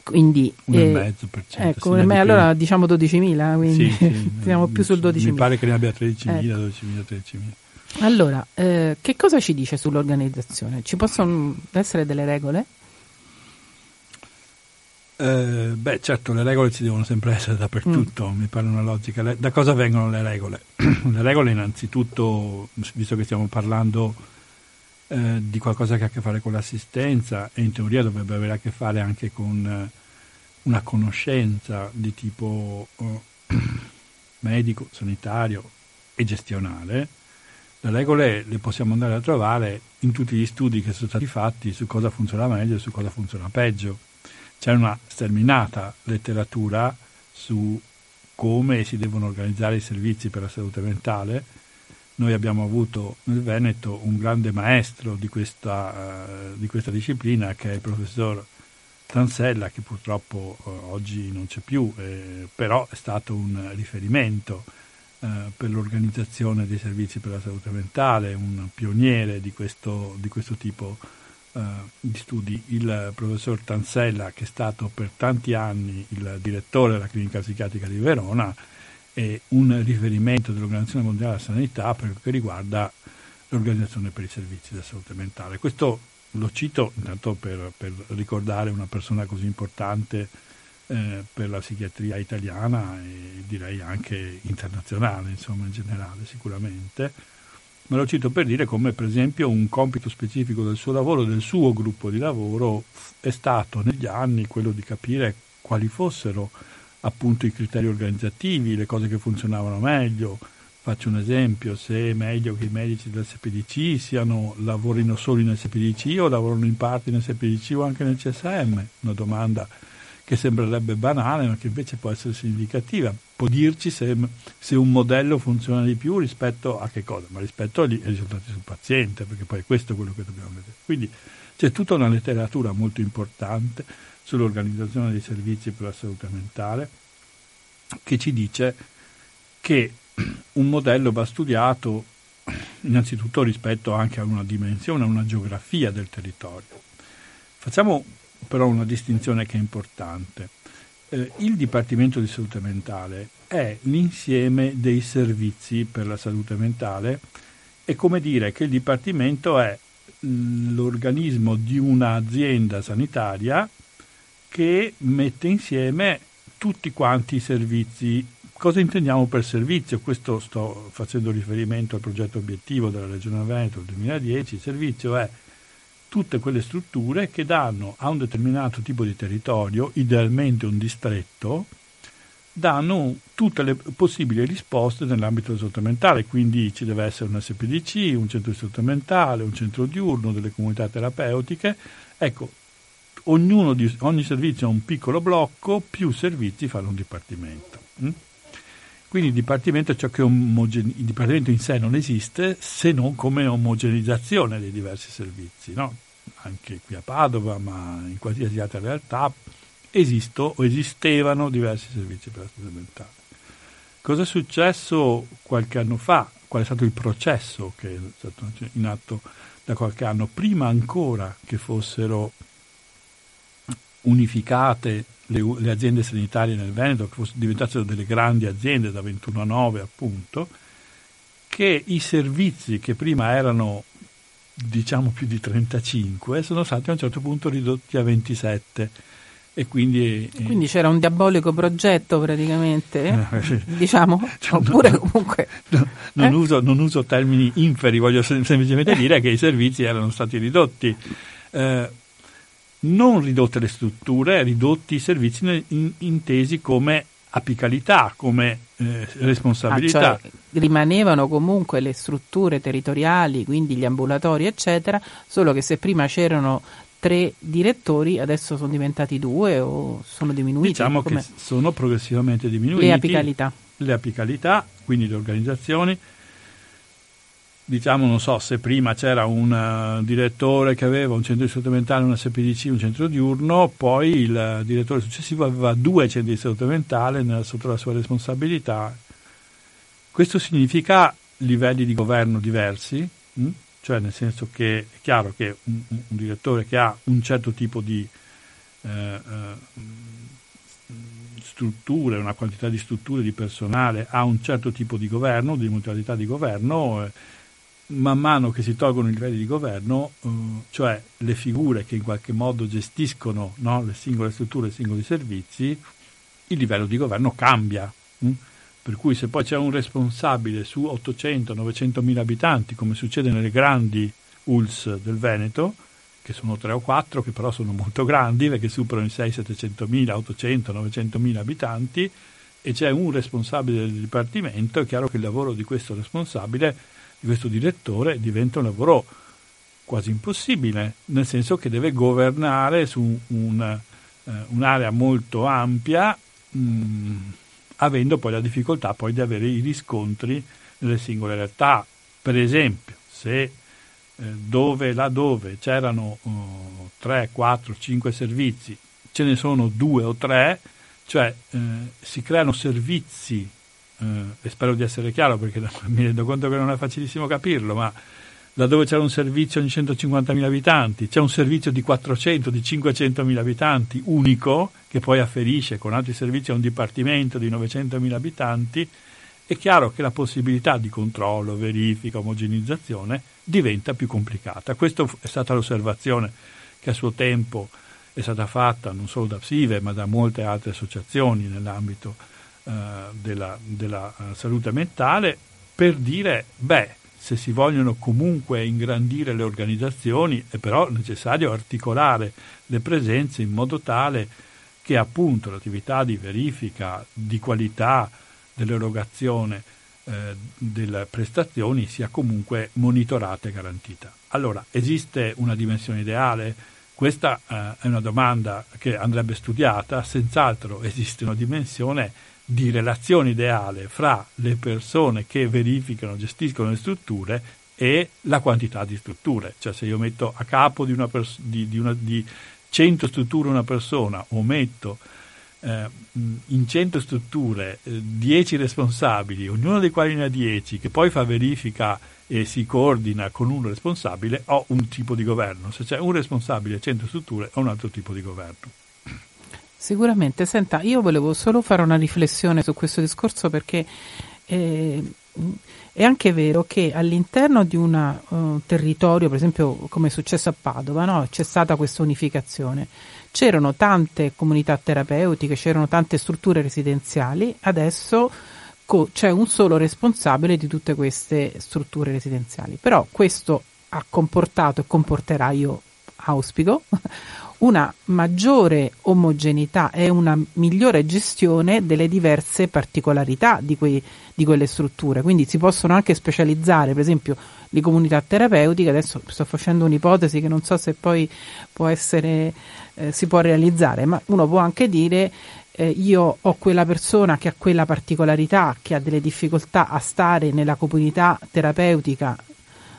Quindi, eh, ecco, me, allora diciamo 12.000, quindi sì, sì, siamo più sul 12.000. Mi pare che ne abbia 13.000, ecco. 12.000, 13.000. Allora, eh, che cosa ci dice sull'organizzazione? Ci possono essere delle regole? Eh, beh, certo, le regole ci devono sempre essere dappertutto, mm. mi pare una logica. Le, da cosa vengono le regole? le regole, innanzitutto, visto che stiamo parlando eh, di qualcosa che ha a che fare con l'assistenza, e in teoria dovrebbe avere a che fare anche con eh, una conoscenza di tipo oh, medico, sanitario e gestionale, le regole le possiamo andare a trovare in tutti gli studi che sono stati fatti su cosa funziona meglio e su cosa funziona peggio c'è una sterminata letteratura su come si devono organizzare i servizi per la salute mentale. Noi abbiamo avuto nel Veneto un grande maestro di questa, uh, di questa disciplina che è il professor Tansella, che purtroppo uh, oggi non c'è più, eh, però è stato un riferimento uh, per l'organizzazione dei servizi per la salute mentale, un pioniere di questo, di questo tipo di di studi il professor Tansella, che è stato per tanti anni il direttore della clinica psichiatrica di Verona, è un riferimento dell'Organizzazione Mondiale della Sanità per quel che riguarda l'organizzazione per i servizi della salute mentale. Questo lo cito intanto per, per ricordare una persona così importante eh, per la psichiatria italiana e direi anche internazionale, insomma in generale sicuramente Me lo cito per dire come per esempio un compito specifico del suo lavoro, del suo gruppo di lavoro, è stato negli anni quello di capire quali fossero appunto i criteri organizzativi, le cose che funzionavano meglio. Faccio un esempio, se è meglio che i medici del SPDC siano, lavorino solo in SPDC o lavorano in parte in SPDC o anche nel CSM? Una domanda che sembrerebbe banale ma che invece può essere significativa. Può dirci se, se, un modello funziona di più rispetto a che cosa, ma rispetto agli, ai risultati sul paziente, perché poi questo è quello che dobbiamo vedere. Quindi c'è tutta una letteratura molto importante sull'organizzazione dei servizi per la salute mentale che ci dice che un modello va studiato innanzitutto rispetto anche a una dimensione, a una geografia del territorio. Facciamo però una distinzione che è importante. Eh, il Dipartimento di Salute Mentale è l'insieme dei servizi per la salute mentale, è come dire che il Dipartimento è mm, l'organismo di un'azienda sanitaria che mette insieme tutti quanti i servizi. Cosa intendiamo per servizio? Questo sto facendo riferimento al progetto obiettivo della Regione Veneto del 2010. Il servizio è tutte quelle strutture che danno a un determinato tipo di territorio, idealmente un distretto, danno tutte le possibili risposte nell'ambito della salute mentale, quindi ci deve essere un SPDC, un centro di salute mentale, un centro diurno, delle comunità terapeutiche. Ecco, di, ogni servizio ha un piccolo blocco, più servizi fanno un dipartimento. Mm? Quindi il dipartimento, cioè omogene- il dipartimento in sé non esiste se non come omogenizzazione dei diversi servizi, no? Anche qui a Padova, ma in qualsiasi altra realtà esisto o esistevano diversi servizi per la salute mentale. Cosa è successo qualche anno fa? Qual è stato il processo che è stato in atto da qualche anno? Prima ancora che fossero unificate le, le aziende sanitarie nel Veneto, che diventassero delle grandi aziende da 21 a 9 appunto, che i servizi che prima erano diciamo più di 35 sono stati a un certo punto ridotti a 27 e quindi, eh, quindi c'era un diabolico progetto praticamente eh, diciamo? Cioè, oppure no, comunque no, non, eh? uso, non, uso, termini inferi voglio semplicemente dire che i servizi erano stati ridotti. Eh, non ridotte le strutture, ridotti i servizi in, intesi come apicalità, come eh, responsabilità. Ah, cioè rimanevano comunque le strutture territoriali, quindi gli ambulatori, eccetera, solo che se prima c'erano tre direttori, adesso sono diventati due o sono diminuiti? Diciamo Com'è? che sono progressivamente diminuiti. Le apicalità. Le apicalità, quindi le organizzazioni diciamo, non so, se prima c'era un uh, direttore che aveva un centro di salute mentale, una SPDC, un centro diurno, poi il uh, direttore successivo aveva due centri di salute mentale sotto la sua responsabilità. Questo significa livelli di governo diversi, mh? Hm? cioè nel senso che è chiaro che un, un direttore che ha un certo tipo di eh, strutture, una quantità di strutture di personale ha un certo tipo di governo, di modalità di governo, eh, man mano che si tolgono i livelli di governo, eh, cioè le figure che in qualche modo gestiscono no, le singole strutture, i singoli servizi, il livello di governo cambia. Hm? Per cui se poi c'è un responsabile su 800-900 mila abitanti, come succede nelle grandi ULS del Veneto, che sono 3 o 4, che però sono molto grandi perché superano i 600-700 mila, 800-900 mila abitanti, e c'è un responsabile del dipartimento, è chiaro che il lavoro di questo responsabile di questo direttore diventa un lavoro quasi impossibile, nel senso che deve governare su un, eh, un'area molto ampia, mh, mm, avendo poi la difficoltà poi di avere i riscontri nelle singole realtà. Per esempio, se eh, dove, laddove c'erano uh, 3, 4, 5 servizi, ce ne sono due o tre, cioè eh, si creano servizi e spero di essere chiaro perché mi rendo conto che non è facilissimo capirlo, ma laddove c'è un servizio ogni 150.000 abitanti, c'è un servizio di 400, di 500.000 abitanti unico che poi afferisce con altri servizi a un dipartimento di 900.000 abitanti, è chiaro che la possibilità di controllo, verifica, omogenizzazione diventa più complicata. Questa è stata l'osservazione che a suo tempo è stata fatta non solo da PSIVE ma da molte altre associazioni nell'ambito eh, della, della uh, salute mentale per dire, beh, se si vogliono comunque ingrandire le organizzazioni è però necessario articolare le presenze in modo tale che appunto l'attività di verifica di qualità dell'erogazione eh, delle prestazioni sia comunque monitorata e garantita. Allora, esiste una dimensione ideale? Questa eh, è una domanda che andrebbe studiata, senz'altro esiste una dimensione di relazione ideale fra le persone che verificano, gestiscono le strutture e la quantità di strutture. Cioè se io metto a capo di, una pers- di, di, una, di 100 strutture una persona o metto eh, in 100 strutture eh, 10 responsabili, ognuno dei quali ne ha 10, che poi fa verifica e si coordina con un responsabile, ho un tipo di governo. Se c'è un responsabile e 100 strutture, ho un altro tipo di governo. Sicuramente, senta, io volevo solo fare una riflessione su questo discorso perché eh, è anche vero che all'interno di un uh, territorio, per esempio come è successo a Padova, no? c'è stata questa unificazione. C'erano tante comunità terapeutiche, c'erano tante strutture residenziali, adesso co- c'è un solo responsabile di tutte queste strutture residenziali. Però questo ha comportato e comporterà, io auspico, una maggiore omogeneità e una migliore gestione delle diverse particolarità di, quei, di, quelle strutture. Quindi si possono anche specializzare, per esempio, di comunità terapeutica. Adesso sto facendo un'ipotesi che non so se poi può essere, eh, si può realizzare, ma uno può anche dire eh, io ho quella persona che ha quella particolarità, che ha delle difficoltà a stare nella comunità terapeutica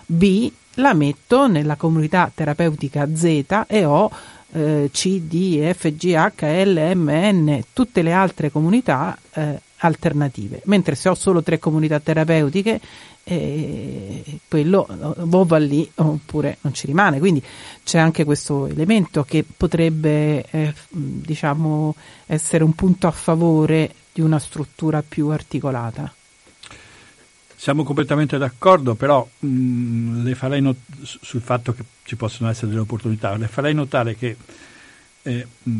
B, la metto nella comunità terapeutica Z e ho eh, C, D, F, G, H, L, M, N, tutte le altre comunità eh, alternative. Mentre se ho solo tre comunità terapeutiche, eh, quello o va lì oppure non ci rimane. Quindi c'è anche questo elemento che potrebbe eh, diciamo, essere un punto a favore di una struttura più articolata. Siamo completamente d'accordo, però mh, le farei not- sul fatto che ci possono essere delle opportunità, le farei notare che eh, mh,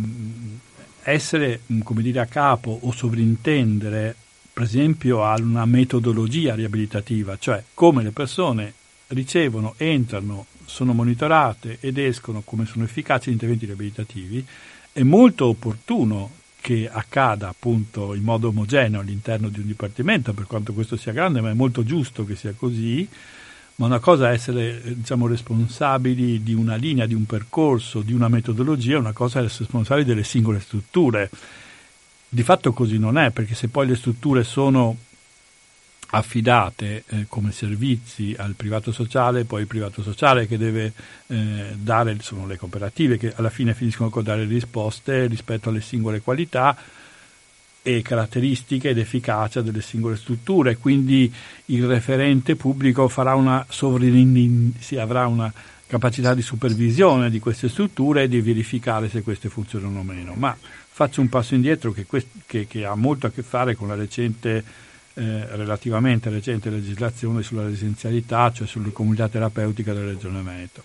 essere come dire, a capo o sovrintendere, per esempio, a una metodologia riabilitativa, cioè come le persone ricevono, entrano, sono monitorate ed escono, come sono efficaci gli interventi riabilitativi, è molto opportuno che accada appunto in modo omogeneo all'interno di un dipartimento, per quanto questo sia grande, ma è molto giusto che sia così. Ma una cosa è essere diciamo, responsabili di una linea, di un percorso, di una metodologia, una cosa è essere responsabili delle singole strutture. Di fatto così non è, perché se poi le strutture sono affidate eh, come servizi al privato sociale, poi il privato sociale che deve eh, dare, sono le cooperative che alla fine finiscono con dare risposte rispetto alle singole qualità e caratteristiche ed efficacia delle singole strutture, quindi il referente pubblico farà una sovrin- sì, avrà una capacità di supervisione di queste strutture e di verificare se queste funzionano o meno. Ma faccio un passo indietro che, quest- che, che ha molto a che fare con la recente eh, relativamente recente legislazione sulla residenzialità, cioè sulle comunità terapeutiche della Regione Veneto.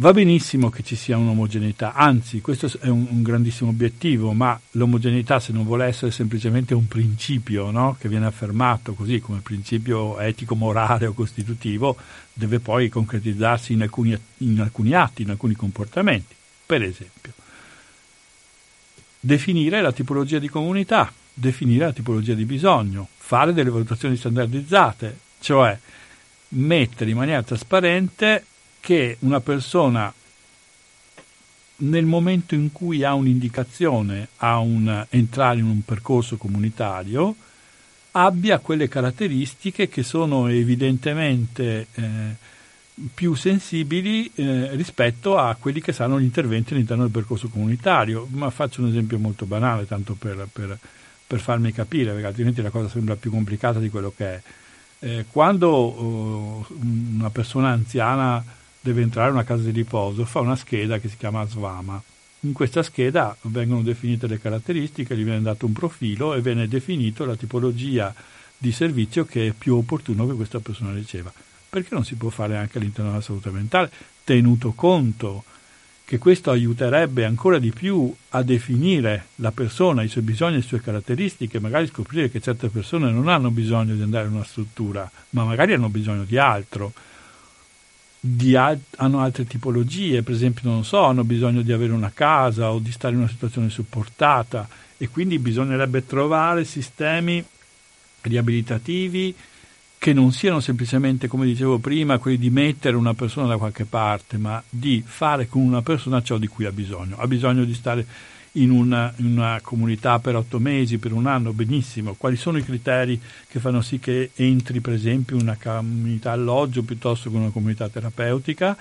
Va benissimo che ci sia un'omogeneità, anzi questo è un, un grandissimo obiettivo, ma l'omogeneità se non vuole essere semplicemente un principio no? che viene affermato così come principio etico, morale o costitutivo, deve poi concretizzarsi in alcuni, in alcuni atti, in alcuni comportamenti. Per esempio, definire la tipologia di comunità, definire la tipologia di bisogno, fare delle valutazioni standardizzate, cioè mettere in maniera trasparente che una persona nel momento in cui ha un'indicazione a un, entrare in un percorso comunitario abbia quelle caratteristiche che sono evidentemente eh, più sensibili eh, rispetto a quelli che saranno gli interventi all'interno del percorso comunitario. Ma faccio un esempio molto banale, tanto per, per per farmi capire, perché altrimenti la cosa sembra più complicata di quello che è. Eh, quando uh, una persona anziana deve entrare in una casa di riposo, fa una scheda che si chiama Svama. In questa scheda vengono definite le caratteristiche, gli viene dato un profilo e viene definito la tipologia di servizio che è più opportuno che questa persona riceva. Perché non si può fare anche all'interno della salute mentale, tenuto conto che questo aiuterebbe ancora di più a definire la persona, i suoi bisogni le sue caratteristiche, magari scoprire che certe persone non hanno bisogno di andare in una struttura, ma magari hanno bisogno di altro, di al- hanno altre tipologie, per esempio, non so, hanno bisogno di avere una casa o di stare in una situazione supportata e quindi bisognerebbe trovare sistemi riabilitativi che non siano semplicemente, come dicevo prima, quelli di mettere una persona da qualche parte, ma di fare con una persona ciò di cui ha bisogno. Ha bisogno di stare in una, in una, comunità per otto mesi, per un anno, benissimo. Quali sono i criteri che fanno sì che entri, per esempio, in una comunità alloggio piuttosto che una comunità terapeutica?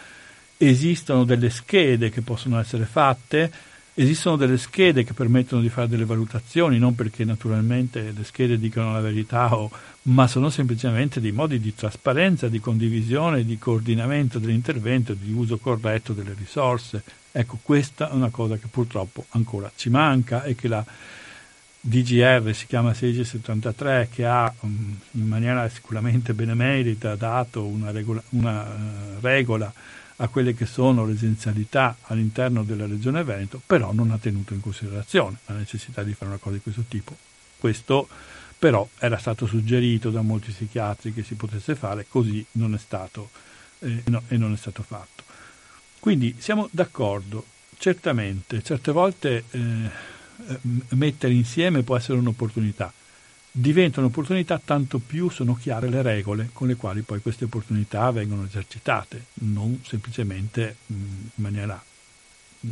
Esistono delle schede che possono essere fatte Esistono delle schede che permettono di fare delle valutazioni, non perché naturalmente le schede dicono la verità, o, ma sono semplicemente dei modi di trasparenza, di condivisione, di coordinamento dell'intervento, di uso corretto delle risorse. Ecco, questa è una cosa che purtroppo ancora ci manca e che la DGR si chiama 1673 che ha in maniera sicuramente benemerita dato una regola, una, uh, regola a quelle che sono le essenzialità all'interno della Regione Veneto, però non ha tenuto in considerazione la necessità di fare una cosa di questo tipo. Questo però era stato suggerito da molti psichiatri che si potesse fare, così non è stato, eh, no, e non è stato fatto. Quindi siamo d'accordo, certamente, certe volte eh, mettere insieme può essere un'opportunità, diventano opportunità tanto più sono chiare le regole con le quali poi queste opportunità vengono esercitate, non semplicemente in maniera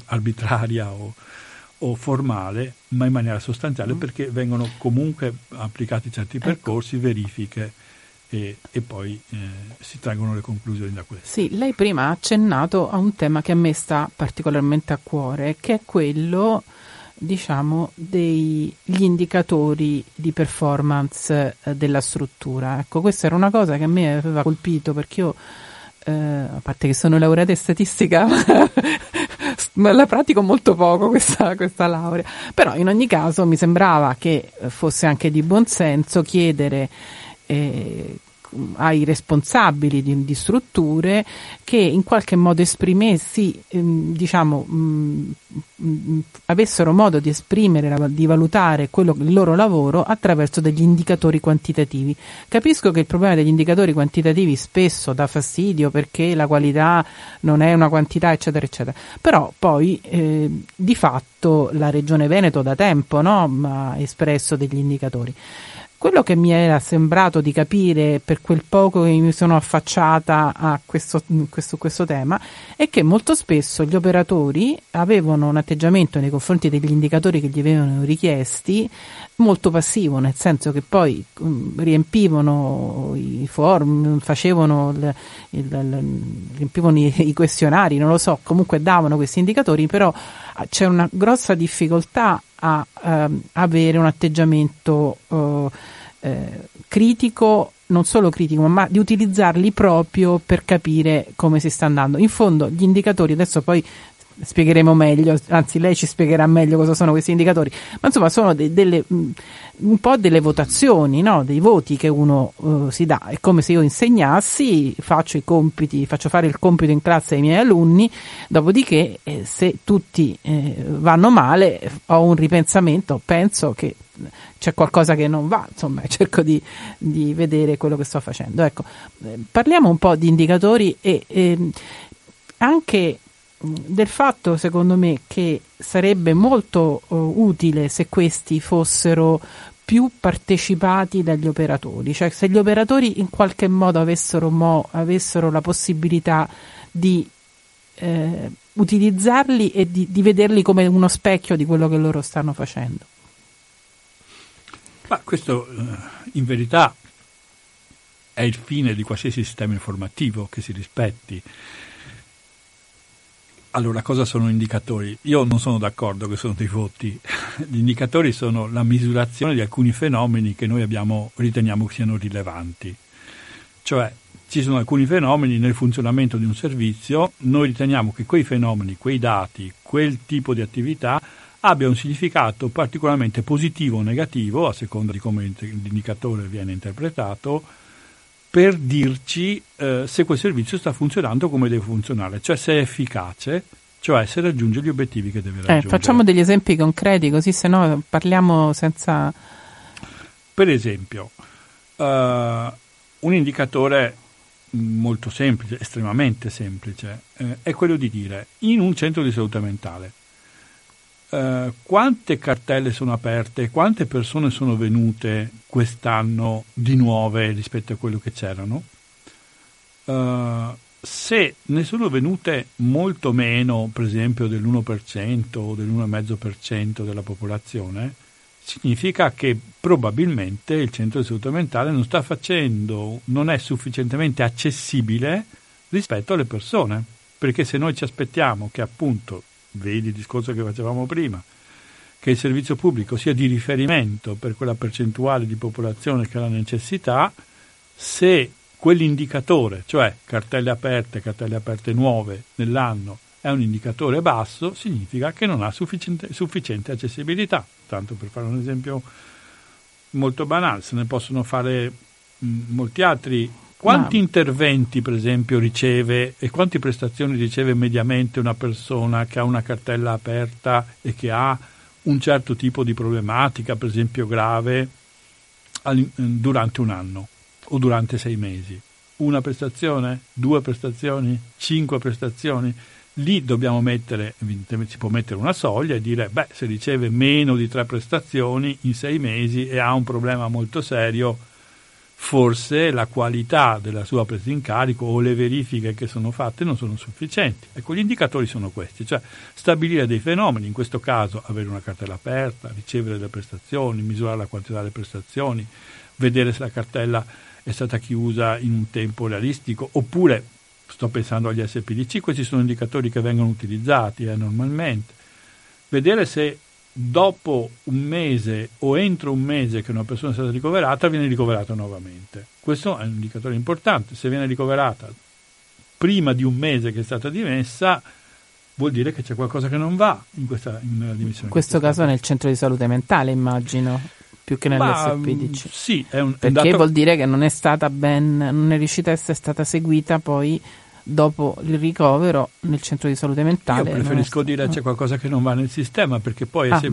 arbitraria o, o formale, ma in maniera sostanziale mm. perché vengono comunque applicati certi ecco. percorsi, verifiche e, e poi eh, si traggono le conclusioni da questo. Sì, lei prima ha accennato a un tema che a me sta particolarmente a cuore, che è quello diciamo degli indicatori di performance eh, della struttura. Ecco, questa era una cosa che a me aveva colpito perché io eh, a parte che sono laureata in statistica la pratico molto poco questa, questa laurea, però in ogni caso mi sembrava che fosse anche di buon senso chiedere eh, ai responsabili di, di, strutture che in qualche modo esprimessi, ehm, diciamo, mh, mh, avessero modo di esprimere, di valutare quello, il loro lavoro attraverso degli indicatori quantitativi. Capisco che il problema degli indicatori quantitativi spesso dà fastidio perché la qualità non è una quantità, eccetera, eccetera. Però poi eh, di fatto la Regione Veneto da tempo no, ha espresso degli indicatori. Quello che mi era sembrato di capire per quel poco che mi sono affacciata a questo, questo, questo tema è che molto spesso gli operatori avevano un atteggiamento nei confronti degli indicatori che gli venivano richiesti molto passivo, nel senso che poi um, riempivano i form, facevano il, il, il, riempivano i, i, questionari, non lo so, comunque davano questi indicatori, però ah, c'è una grossa difficoltà a uh, avere un atteggiamento uh, eh, critico, non solo critico, ma di utilizzarli proprio per capire come si sta andando. In fondo gli indicatori, adesso poi spiegheremo meglio, anzi lei ci spiegherà meglio cosa sono questi indicatori, ma insomma sono de- delle, un po' delle votazioni, no? dei voti che uno uh, si dà. È come se io insegnassi, faccio i compiti, faccio fare il compito in classe ai miei alunni, dopodiché eh, se tutti eh, vanno male ho un ripensamento, penso che c'è qualcosa che non va, insomma, cerco di, di vedere quello che sto facendo. Ecco, eh, parliamo un po' di indicatori e eh, anche del fatto, secondo me, che sarebbe molto uh, utile se questi fossero più partecipati dagli operatori, cioè se gli operatori in qualche modo avessero, mo, avessero la possibilità di eh, utilizzarli e di, di vederli come uno specchio di quello che loro stanno facendo. Ma questo eh, in verità è il fine di qualsiasi sistema informativo che si rispetti. Allora, cosa sono indicatori? Io non sono d'accordo che sono dei voti. Gli indicatori sono la misurazione di alcuni fenomeni che noi abbiamo, riteniamo siano rilevanti. Cioè, ci sono alcuni fenomeni nel funzionamento di un servizio, noi riteniamo che quei fenomeni, quei dati, quel tipo di attività abbia un significato particolarmente positivo o negativo, a seconda di come l'indicatore viene interpretato, per dirci eh, se quel servizio sta funzionando come deve funzionare, cioè se è efficace, cioè se raggiunge gli obiettivi che deve eh, raggiungere. Eh, facciamo degli esempi concreti, così se no parliamo senza... Per esempio, uh, un indicatore molto semplice, estremamente semplice, eh, è quello di dire in un centro di salute mentale eh, quante cartelle sono aperte, quante persone sono venute quest'anno di nuove rispetto a quello che c'erano. Uh, se ne sono venute molto meno, per esempio dell'1% o dell'1,5% della popolazione, significa che probabilmente il centro di salute mentale non sta facendo, non è sufficientemente accessibile rispetto alle persone. Perché se noi ci aspettiamo che appunto vedi il discorso che facevamo prima, che il servizio pubblico sia di riferimento per quella percentuale di popolazione che ha la necessità, se quell'indicatore, cioè cartelle aperte, cartelle aperte nuove nell'anno, è un indicatore basso, significa che non ha sufficiente, sufficiente accessibilità. Tanto per fare un esempio molto banale, se ne possono fare molti altri quanti no. interventi, per esempio, riceve e quante prestazioni riceve mediamente una persona che ha una cartella aperta e che ha un certo tipo di problematica, per esempio grave, durante un anno o durante sei mesi? Una prestazione? Due prestazioni? Cinque prestazioni? lì dobbiamo mettere, evidentemente si può mettere una soglia e dire, beh, se riceve meno di tre prestazioni in sei mesi e ha un problema molto serio, forse la qualità della sua presa in carico o le verifiche che sono fatte non sono sufficienti. Ecco, gli indicatori sono questi, cioè stabilire dei fenomeni, in questo caso avere una cartella aperta, ricevere le prestazioni, misurare la quantità delle prestazioni, vedere se la cartella è stata chiusa in un tempo realistico, oppure sto pensando agli SPDC, questi sono indicatori che vengono utilizzati eh, normalmente, vedere se dopo un mese o entro un mese che una persona è stata ricoverata viene ricoverata nuovamente. Questo è un indicatore importante. Se viene ricoverata prima di un mese che è stata dimessa, vuol dire che c'è qualcosa che non va in questa in dimissione. In questo caso nel centro di salute mentale, immagino, più che nell'SPDC. Sì, è un, Perché è dato... vuol dire che non è stata ben, non è riuscita a essere stata seguita poi dopo il ricovero nel centro di salute mentale. Io preferisco dire c'è qualcosa che non va nel sistema perché poi ah, SPDC,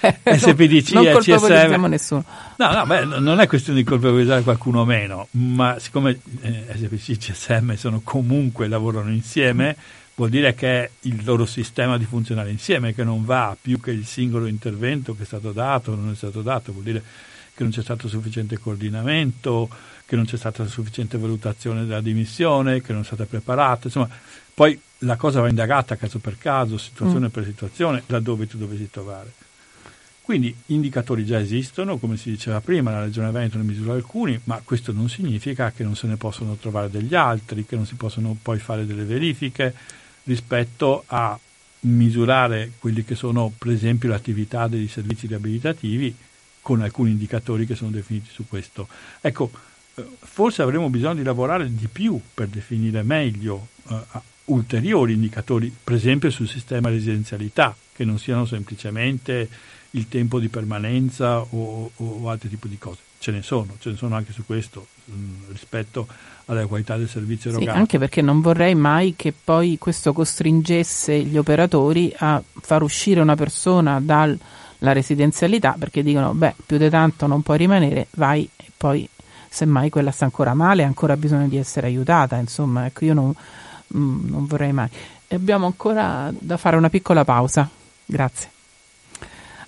vabbè. SPDC non, e non CSM. nessuno. No, no, beh, non è questione di colpevolizzare qualcuno o meno, ma siccome eh, SPDC e CSM sono comunque lavorano insieme, vuol dire che è il loro sistema di funzionare insieme che non va più che il singolo intervento che è stato dato o non è stato dato, vuol dire che non c'è stato sufficiente coordinamento che non c'è stata sufficiente valutazione della dimissione, che non è stata preparata, insomma, poi la cosa va indagata caso per caso, situazione mm. per situazione, laddove tu dovessi trovare. Quindi indicatori già esistono, come si diceva prima, la Regione Veneto ne misura alcuni, ma questo non significa che non se ne possono trovare degli altri, che non si possono poi fare delle verifiche rispetto a misurare quelli che sono per esempio l'attività dei servizi riabilitativi con alcuni indicatori che sono definiti su questo. Ecco, forse avremo bisogno di lavorare di più per definire meglio uh, ulteriori indicatori, per esempio sul sistema residenzialità, che non siano semplicemente il tempo di permanenza o, o altri tipi di cose. Ce ne sono, ce ne sono anche su questo mh, mm, rispetto alla qualità del servizio erogato. Sì, anche perché non vorrei mai che poi questo costringesse gli operatori a far uscire una persona dalla residenzialità perché dicono beh più di tanto non puoi rimanere, vai e poi semmai quella sta ancora male ha ancora bisogno di essere aiutata, insomma, ecco, io non, mm, non vorrei mai. E abbiamo ancora da fare una piccola pausa. Grazie.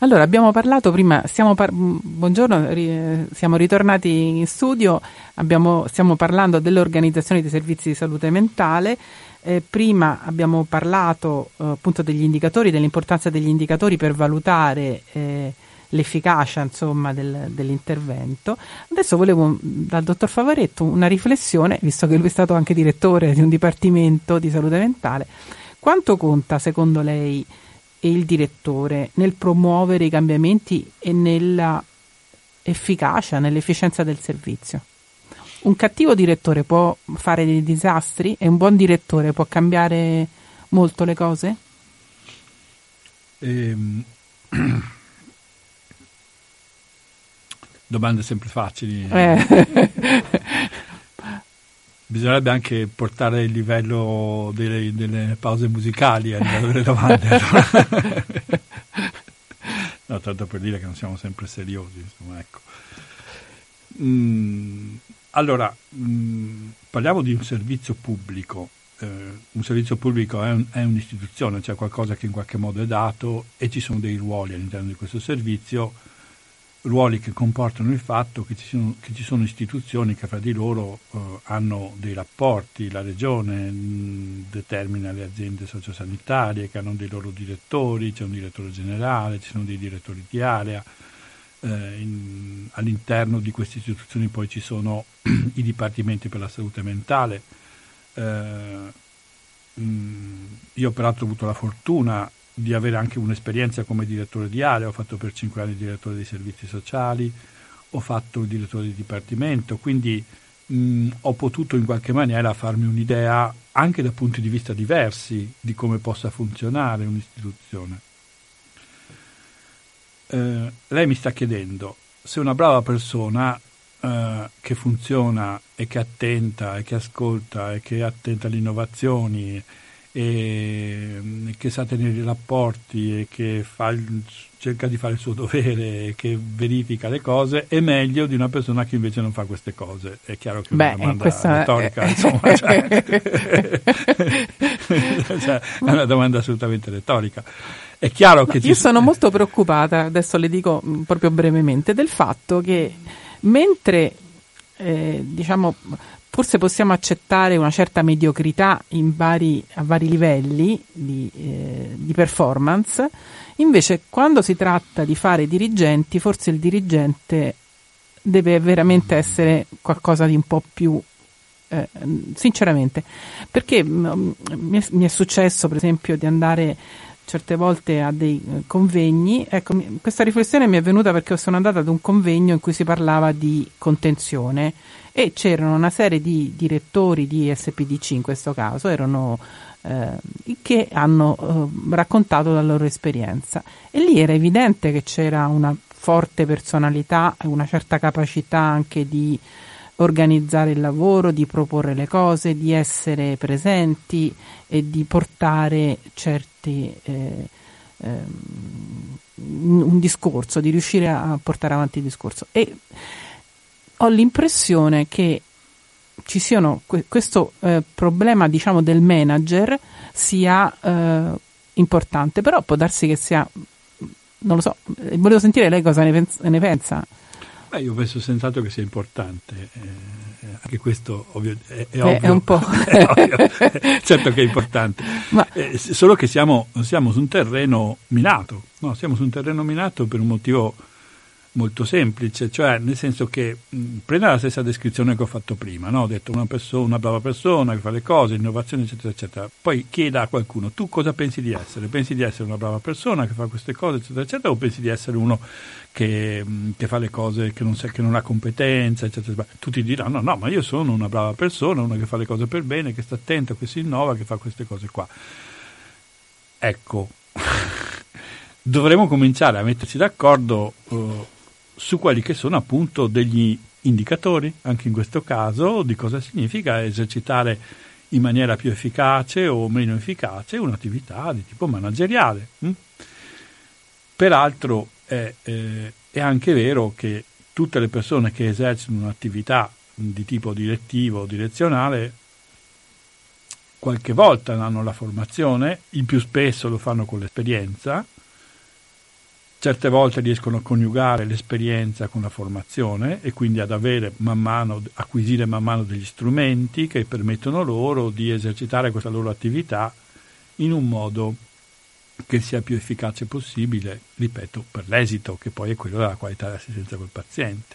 Allora, abbiamo parlato prima, par- mm, buongiorno, ri- siamo ritornati in studio, abbiamo, stiamo parlando dell'organizzazione dei servizi di salute mentale. Eh, prima abbiamo parlato eh, appunto degli indicatori, dell'importanza degli indicatori per valutare eh, l'efficacia insomma, del, dell'intervento. Adesso volevo dal dottor Favaretto una riflessione, visto che lui è stato anche direttore di un dipartimento di salute mentale. Quanto conta secondo lei e il direttore nel promuovere i cambiamenti e nella efficacia, nell'efficienza del servizio? Un cattivo direttore può fare dei disastri e un buon direttore può cambiare molto le cose? Ehm Domande sempre facili. Eh. Bisognerebbe anche portare il livello delle, delle pause musicali a livello delle domande. no, tanto per dire che non siamo sempre seriosi. Insomma, ecco. mm, allora, mm, parliamo di un servizio pubblico. Eh, un servizio pubblico è, un, è, un'istituzione, cioè qualcosa che in qualche modo è dato e ci sono dei ruoli all'interno di questo servizio ruoli che comportano il fatto che ci sono, che ci sono istituzioni che fra di loro eh, hanno dei rapporti, la regione mh, determina le aziende sociosanitarie che hanno dei loro direttori, c'è un direttore generale, ci sono dei direttori di area, eh, in, all'interno di queste istituzioni poi ci sono i dipartimenti per la salute mentale. Eh, mh, io peraltro ho avuto la fortuna di avere anche un'esperienza come direttore di area, ho fatto per cinque anni direttore dei servizi sociali, ho fatto il direttore di dipartimento, quindi mh, ho potuto in qualche maniera farmi un'idea anche da punti di vista diversi di come possa funzionare un'istituzione. Eh, lei mi sta chiedendo se una brava persona eh, che funziona e che attenta e che ascolta e che è attenta alle innovazioni e che sa tenere i rapporti e che fa cerca di fare il suo dovere e che verifica le cose è meglio di una persona che invece non fa queste cose. È chiaro che è una domanda questa... retorica, insomma, cioè, cioè, è una domanda assolutamente retorica. È chiaro che Io sono molto preoccupata, adesso le dico mm, proprio brevemente, del fatto che mentre eh, diciamo forse possiamo accettare una certa mediocrità vari, a vari livelli di, eh, di, performance, invece quando si tratta di fare dirigenti, forse il dirigente deve veramente essere qualcosa di un po' più eh, sinceramente, perché mh, mm, mi, è, mi, è, successo per esempio di andare certe volte a dei eh, convegni. Ecco, questa riflessione mi è venuta perché sono andata ad un convegno in cui si parlava di contenzione e c'erano una serie di direttori di SPDC in questo caso, erano eh, che hanno eh, raccontato la loro esperienza e lì era evidente che c'era una forte personalità una certa capacità anche di organizzare il lavoro, di proporre le cose, di essere presenti e di portare certi eh, eh, un discorso, di riuscire a portare avanti il discorso. E ho l'impressione che ci siano questo eh, problema, diciamo, del manager sia eh, importante, però può darsi che sia non lo so, volevo sentire lei cosa ne pensa. Beh, io penso senz'altro che sia importante, eh, anche questo ovvio, è, è, ovvio, è un po'. è ovvio, certo che è importante, Ma... eh, solo che siamo, siamo, su un terreno minato, no? siamo su un terreno minato per un motivo molto semplice, cioè nel senso che prenda la stessa descrizione che ho fatto prima, no? ho detto una, persona, una brava persona che fa le cose, innovazione eccetera eccetera, poi chieda a qualcuno tu cosa pensi di essere, pensi di essere una brava persona che fa queste cose eccetera eccetera o pensi di essere uno che, che fa le cose che non, sa, che non ha competenza eccetera, eccetera, tutti diranno no ma io sono una brava persona, una che fa le cose per bene, che sta attenta, che si innova, che fa queste cose qua. Ecco, dovremmo cominciare a metterci d'accordo uh, su quelli che sono appunto degli indicatori, anche in questo caso, di cosa significa esercitare in maniera più efficace o meno efficace un'attività di tipo manageriale. Hm? Peraltro è, eh, è, anche vero che tutte le persone che esercitano un'attività di tipo direttivo o direzionale qualche volta hanno la formazione, il più spesso lo fanno con l'esperienza, Certe volte riescono a coniugare l'esperienza con la formazione e quindi ad avere man mano, acquisire man mano degli strumenti che permettono loro di esercitare questa loro attività in un modo che sia più efficace possibile, ripeto, per l'esito, che poi è quello della qualità dell'assistenza col paziente.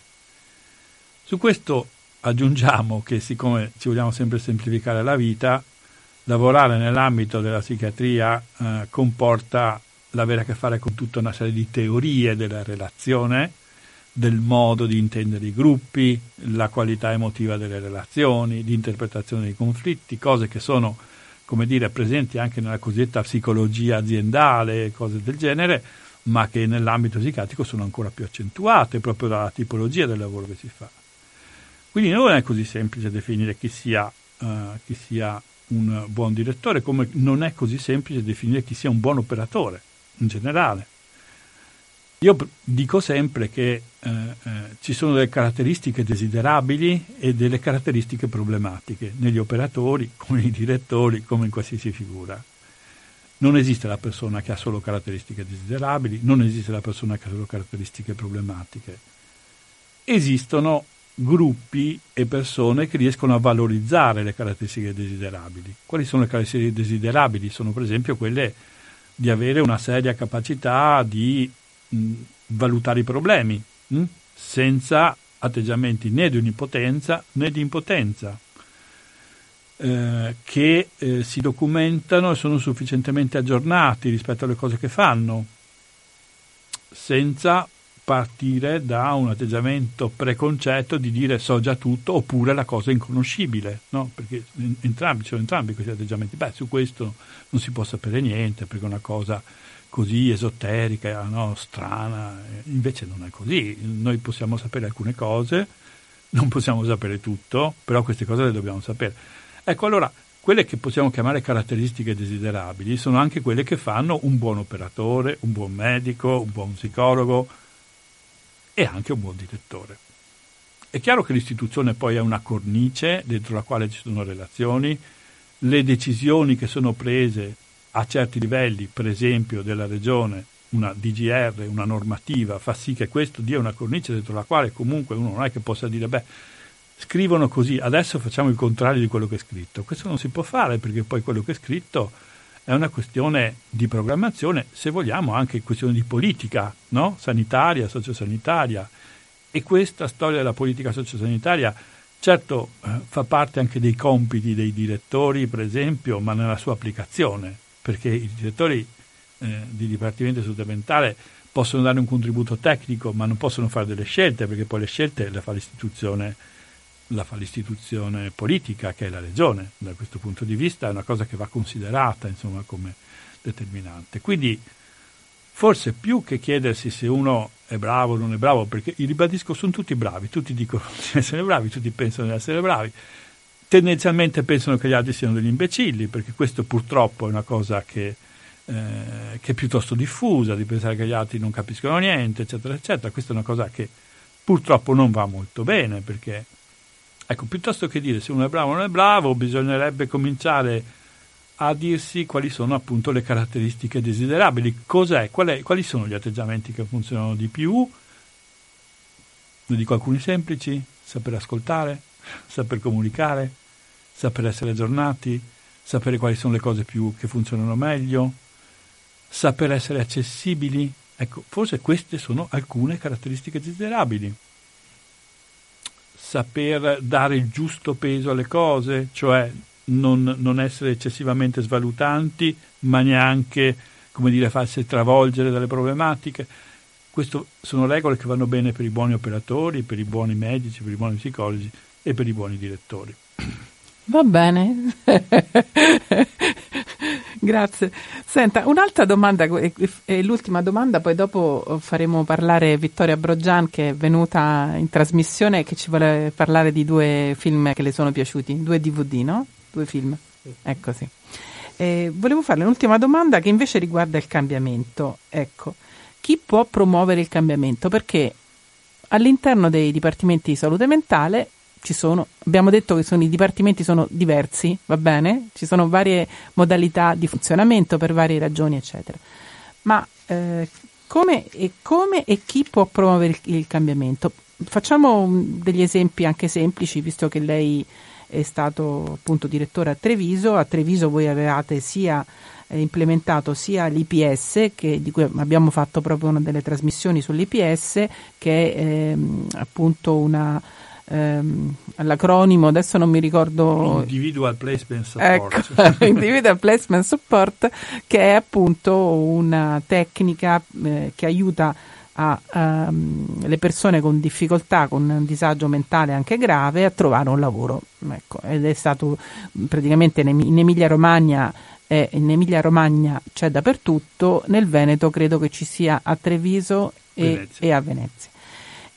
Su questo aggiungiamo che siccome ci vogliamo sempre semplificare la vita, lavorare nell'ambito della psichiatria eh, comporta l'avere a che fare con tutta una serie di teorie della relazione, del modo di intendere i gruppi, la qualità emotiva delle relazioni, di interpretazione dei conflitti, cose che sono, come dire, presenti anche nella cosiddetta psicologia aziendale, cose del genere, ma che nell'ambito psichiatrico sono ancora più accentuate proprio dalla tipologia del lavoro che si fa. Quindi non è così semplice definire chi sia, uh, chi sia un buon direttore, come non è così semplice definire chi sia un buon operatore in generale. Io dico sempre che eh, eh, ci sono delle caratteristiche desiderabili e delle caratteristiche problematiche negli operatori, come nei direttori, come in qualsiasi figura. Non esiste la persona che ha solo caratteristiche desiderabili, non esiste la persona che ha solo caratteristiche problematiche. Esistono gruppi e persone che riescono a valorizzare le caratteristiche desiderabili. Quali sono le caratteristiche desiderabili? Sono per esempio quelle di avere una seria capacità di mh, valutare i problemi, mh, senza atteggiamenti né di onnipotenza né di impotenza, eh, che eh, si documentano e sono sufficientemente aggiornati rispetto alle cose che fanno, senza partire da un atteggiamento preconcetto di dire so già tutto oppure la cosa è inconoscibile, no? perché entrambi, sono entrambi questi atteggiamenti. Beh, su questo non si può sapere niente perché è una cosa così esoterica, no? strana, invece non è così. Noi possiamo sapere alcune cose, non possiamo sapere tutto, però queste cose le dobbiamo sapere. Ecco, allora quelle che possiamo chiamare caratteristiche desiderabili sono anche quelle che fanno un buon operatore, un buon medico, un buon psicologo e anche un buon direttore. È chiaro che l'istituzione poi è una cornice dentro la quale ci sono relazioni, le decisioni che sono prese a certi livelli, per esempio della regione, una DGR, una normativa, fa sì che questo dia una cornice dentro la quale comunque uno non è che possa dire beh, scrivono così, adesso facciamo il contrario di quello che è scritto. Questo non si può fare perché poi quello che è scritto è una questione di programmazione, se vogliamo anche questione di politica, no? sanitaria, sociosanitaria. E questa storia della politica sociosanitaria certo eh, fa parte anche dei compiti dei direttori, per esempio, ma nella sua applicazione, perché i direttori eh, di dipartimento di salute mentale possono dare un contributo tecnico, ma non possono fare delle scelte, perché poi le scelte le fa l'istituzione la fa l'istituzione politica che è la regione, da questo punto di vista è una cosa che va considerata insomma, come determinante. Quindi forse più che chiedersi se uno è bravo o non è bravo, perché ribadisco sono tutti bravi, tutti dicono di essere bravi, tutti pensano di essere bravi, tendenzialmente pensano che gli altri siano degli imbecilli, perché questo purtroppo è una cosa che, eh, che è piuttosto diffusa, di pensare che gli altri non capiscono niente, eccetera, eccetera. Questa è una cosa che purtroppo non va molto bene, perché Ecco, piuttosto che dire se uno è bravo o non è bravo, bisognerebbe cominciare a dirsi quali sono appunto le caratteristiche desiderabili. Cos'è? Qual è, quali sono gli atteggiamenti che funzionano di più? Ne dico alcuni semplici: saper ascoltare, saper comunicare, saper essere aggiornati, sapere quali sono le cose più che funzionano meglio, saper essere accessibili. Ecco, forse queste sono alcune caratteristiche desiderabili saper dare il giusto peso alle cose, cioè non, non essere eccessivamente svalutanti, ma neanche, come dire, farsi travolgere dalle problematiche. Queste sono regole che vanno bene per i buoni operatori, per i buoni medici, per i buoni psicologi e per i buoni direttori. Va bene. Grazie. Senta, un'altra domanda, è l'ultima domanda, poi dopo faremo parlare Vittoria Brogian che è venuta in trasmissione e che ci vuole parlare di due film che le sono piaciuti, due DVD, no? Due film. Ecco sì. Eh, volevo farle un'ultima domanda che invece riguarda il cambiamento. Ecco, chi può promuovere il cambiamento? Perché all'interno dei dipartimenti di salute mentale ci sono, abbiamo detto che sono, i dipartimenti sono diversi, va bene? Ci sono varie modalità di funzionamento per varie ragioni, eccetera. Ma eh, come, e come e chi può promuovere il, il cambiamento? Facciamo degli esempi anche semplici, visto che lei è stato appunto direttore a Treviso. A Treviso voi avevate sia eh, implementato sia l'IPS, che, di cui abbiamo fatto proprio una delle trasmissioni sull'IPS, che è ehm, appunto una ehm, l'acronimo, adesso non mi ricordo. Individual Placement Support. Ecco, Individual Placement Support, che è appunto una tecnica eh, che aiuta a, um, le persone con difficoltà, con un disagio mentale anche grave, a trovare un lavoro. Ecco, ed è stato praticamente in Emilia Romagna in Emilia Romagna c'è dappertutto, nel Veneto credo che ci sia a Treviso e, e a Venezia.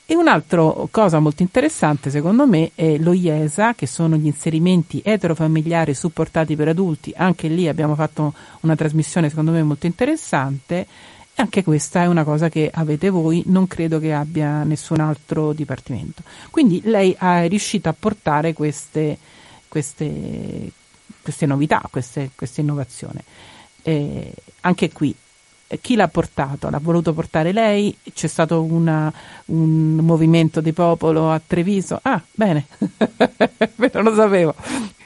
E un'altra cosa molto interessante secondo me è lo IESA, che sono gli inserimenti eterofamiliari supportati per adulti. Anche lì abbiamo fatto una trasmissione secondo me molto interessante. E anche questa è una cosa che avete voi, non credo che abbia nessun altro dipartimento. Quindi lei è riuscita a portare queste, queste, queste novità, queste, queste innovazioni. E anche qui chi l'ha portato? L'ha voluto portare lei? C'è stato una, un movimento di popolo a Treviso? Ah, bene, non lo sapevo.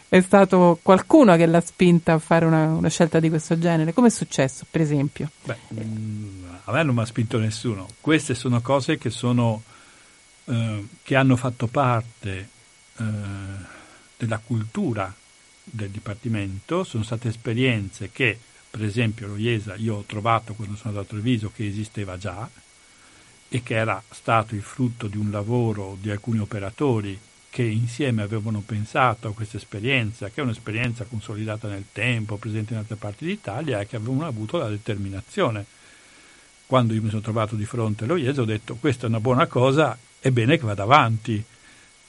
È stato qualcuno che l'ha spinta a fare una, una scelta di questo genere? Come è successo, per esempio? Beh, mm, a me non mi ha spinto nessuno. Queste sono cose che, sono, eh, che hanno fatto parte eh, della cultura del Dipartimento, sono state esperienze che per esempio lo IESA io ho trovato quando sono andato a Treviso che esisteva già e che era stato il frutto di un lavoro di alcuni operatori che insieme avevano pensato a questa esperienza, che è un'esperienza consolidata nel tempo, presente in altre parti d'Italia e che avevano avuto la determinazione. Quando io mi sono trovato di fronte allo IESA ho detto questa è una buona cosa, è bene che vada avanti.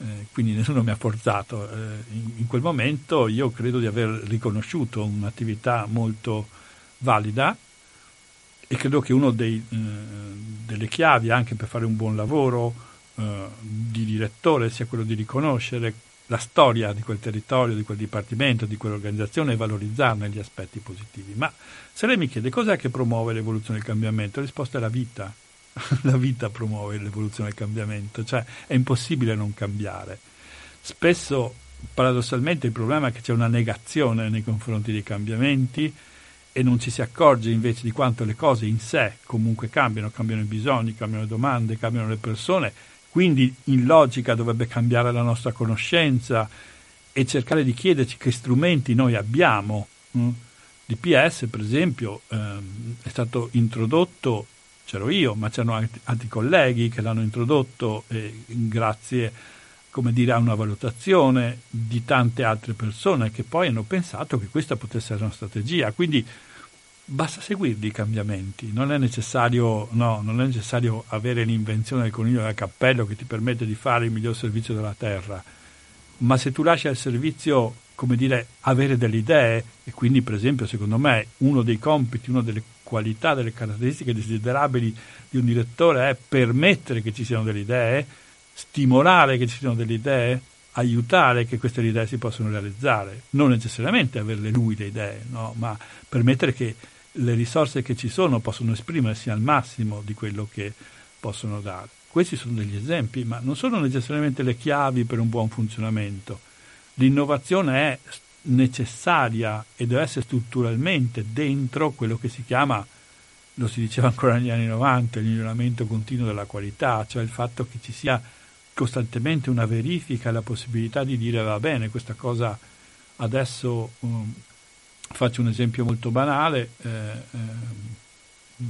Eh, quindi nessuno mi ha forzato. Eh, in, in, quel momento io credo di aver riconosciuto un'attività molto valida e credo che una eh, delle chiavi anche per fare un buon lavoro eh, di direttore sia quello di riconoscere la storia di quel territorio, di quel dipartimento, di quell'organizzazione e valorizzarne gli aspetti positivi. Ma se lei mi chiede cos'è che promuove l'evoluzione e il cambiamento, la risposta è la vita. la vita promuove l'evoluzione e il cambiamento, cioè è impossibile non cambiare. Spesso, paradossalmente, il problema è che c'è una negazione nei confronti dei cambiamenti e non ci si accorge invece di quanto le cose in sé comunque cambiano, cambiano i bisogni, cambiano le domande, cambiano le persone quindi in logica dovrebbe cambiare la nostra conoscenza e cercare di chiederci che strumenti noi abbiamo. Mm? L'IPS, per esempio, ehm, è stato introdotto, c'ero io, ma c'erano altri colleghi che l'hanno introdotto eh, grazie come dire, a una valutazione di tante altre persone che poi hanno pensato che questa potesse essere una strategia. Quindi basta seguirli i cambiamenti, non è, necessario, no, non è necessario avere l'invenzione del coniglio del cappello che ti permette di fare il miglior servizio della terra, ma se tu lasci al servizio, come dire, avere delle idee, e quindi per esempio secondo me uno dei compiti, una delle qualità, delle caratteristiche desiderabili di un direttore è permettere che ci siano delle idee, stimolare che ci siano delle idee, aiutare che queste idee si possano realizzare, non necessariamente averle lui le idee, no? ma permettere che le risorse che ci sono possono esprimersi al massimo di quello che possono dare. Questi sono degli esempi, ma non sono necessariamente le chiavi per un buon funzionamento. L'innovazione è necessaria e deve essere strutturalmente dentro quello che si chiama, lo si diceva ancora negli anni 90, il miglioramento continuo della qualità, cioè il fatto che ci sia costantemente una verifica e la possibilità di dire va bene, questa cosa adesso um, faccio un esempio molto banale, eh, eh,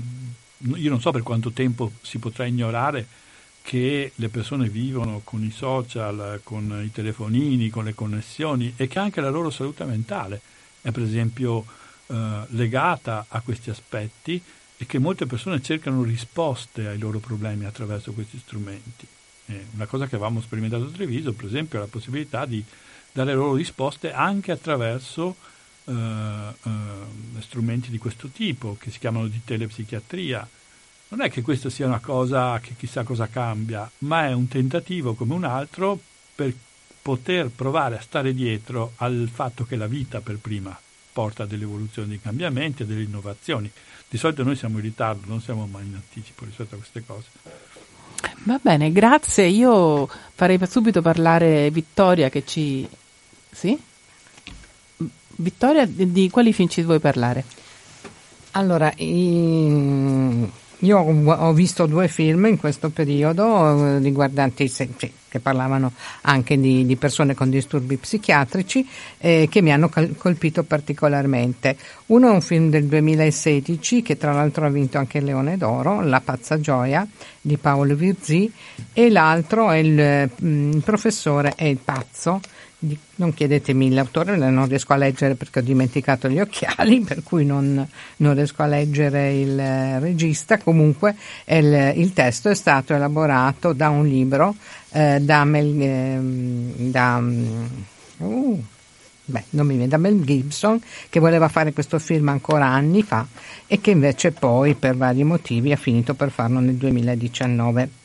io non so per quanto tempo si potrà ignorare che le persone vivono con i social, con i telefonini, con le connessioni e che anche la loro salute mentale è per esempio eh, legata a questi aspetti e che molte persone cercano risposte ai loro problemi attraverso questi strumenti. Eh, una cosa che avevamo sperimentato a Treviso, per esempio, è la possibilità di dare loro risposte anche attraverso eh, eh, strumenti di questo tipo, che si chiamano di telepsichiatria. Non è che questa sia una cosa che chissà cosa cambia, ma è un tentativo come un altro per poter provare a stare dietro al fatto che la vita per prima porta a delle evoluzioni, dei cambiamenti, a delle innovazioni. Di solito noi siamo in ritardo, non siamo mai in anticipo rispetto a queste cose. Va bene, grazie. Io farei subito parlare Vittoria che ci... Sì? Vittoria, di quali film ci vuoi parlare? Allora, io ho visto due film in questo periodo eh, riguardanti, che parlavano anche di, di persone con disturbi psichiatrici eh, che mi hanno colpito particolarmente. Uno è un film del 2016 che tra l'altro ha vinto anche il Leone d'Oro, La pazza gioia di Paolo Virzì e l'altro è il, mm, il professore è il pazzo non chiedetemi l'autore, non riesco a leggere perché ho dimenticato gli occhiali, per cui non, non riesco a leggere il regista. Comunque il, il, testo è stato elaborato da un libro eh, da, Mel, eh, da, uh, beh, viene, da Mel Gibson che voleva fare questo film ancora anni fa e che invece poi per vari motivi ha finito per farlo nel 2019.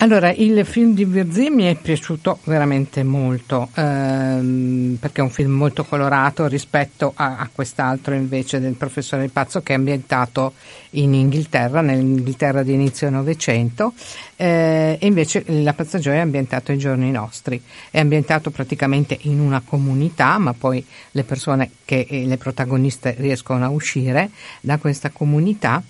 Allora, il film di Virzì mi è piaciuto veramente molto, ehm, perché è un film molto colorato rispetto a, a, quest'altro invece del professore Pazzo che è ambientato in Inghilterra, nell'Inghilterra di inizio Novecento, eh, e invece La Pazza Gioia è ambientato ai giorni nostri, è ambientato praticamente in una comunità, ma poi le persone che le protagoniste riescono a uscire da questa comunità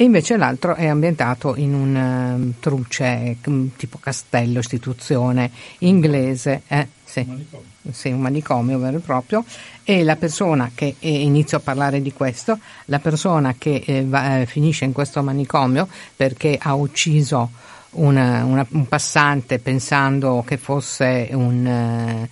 e invece l'altro è ambientato in un um, truce tipo castello, istituzione inglese, eh, sì, un sì, un manicomio vero e proprio, e la persona che, eh, inizio a parlare di questo, la persona che eh, va, eh, finisce in questo manicomio perché ha ucciso una, una, un passante pensando che fosse un, uh,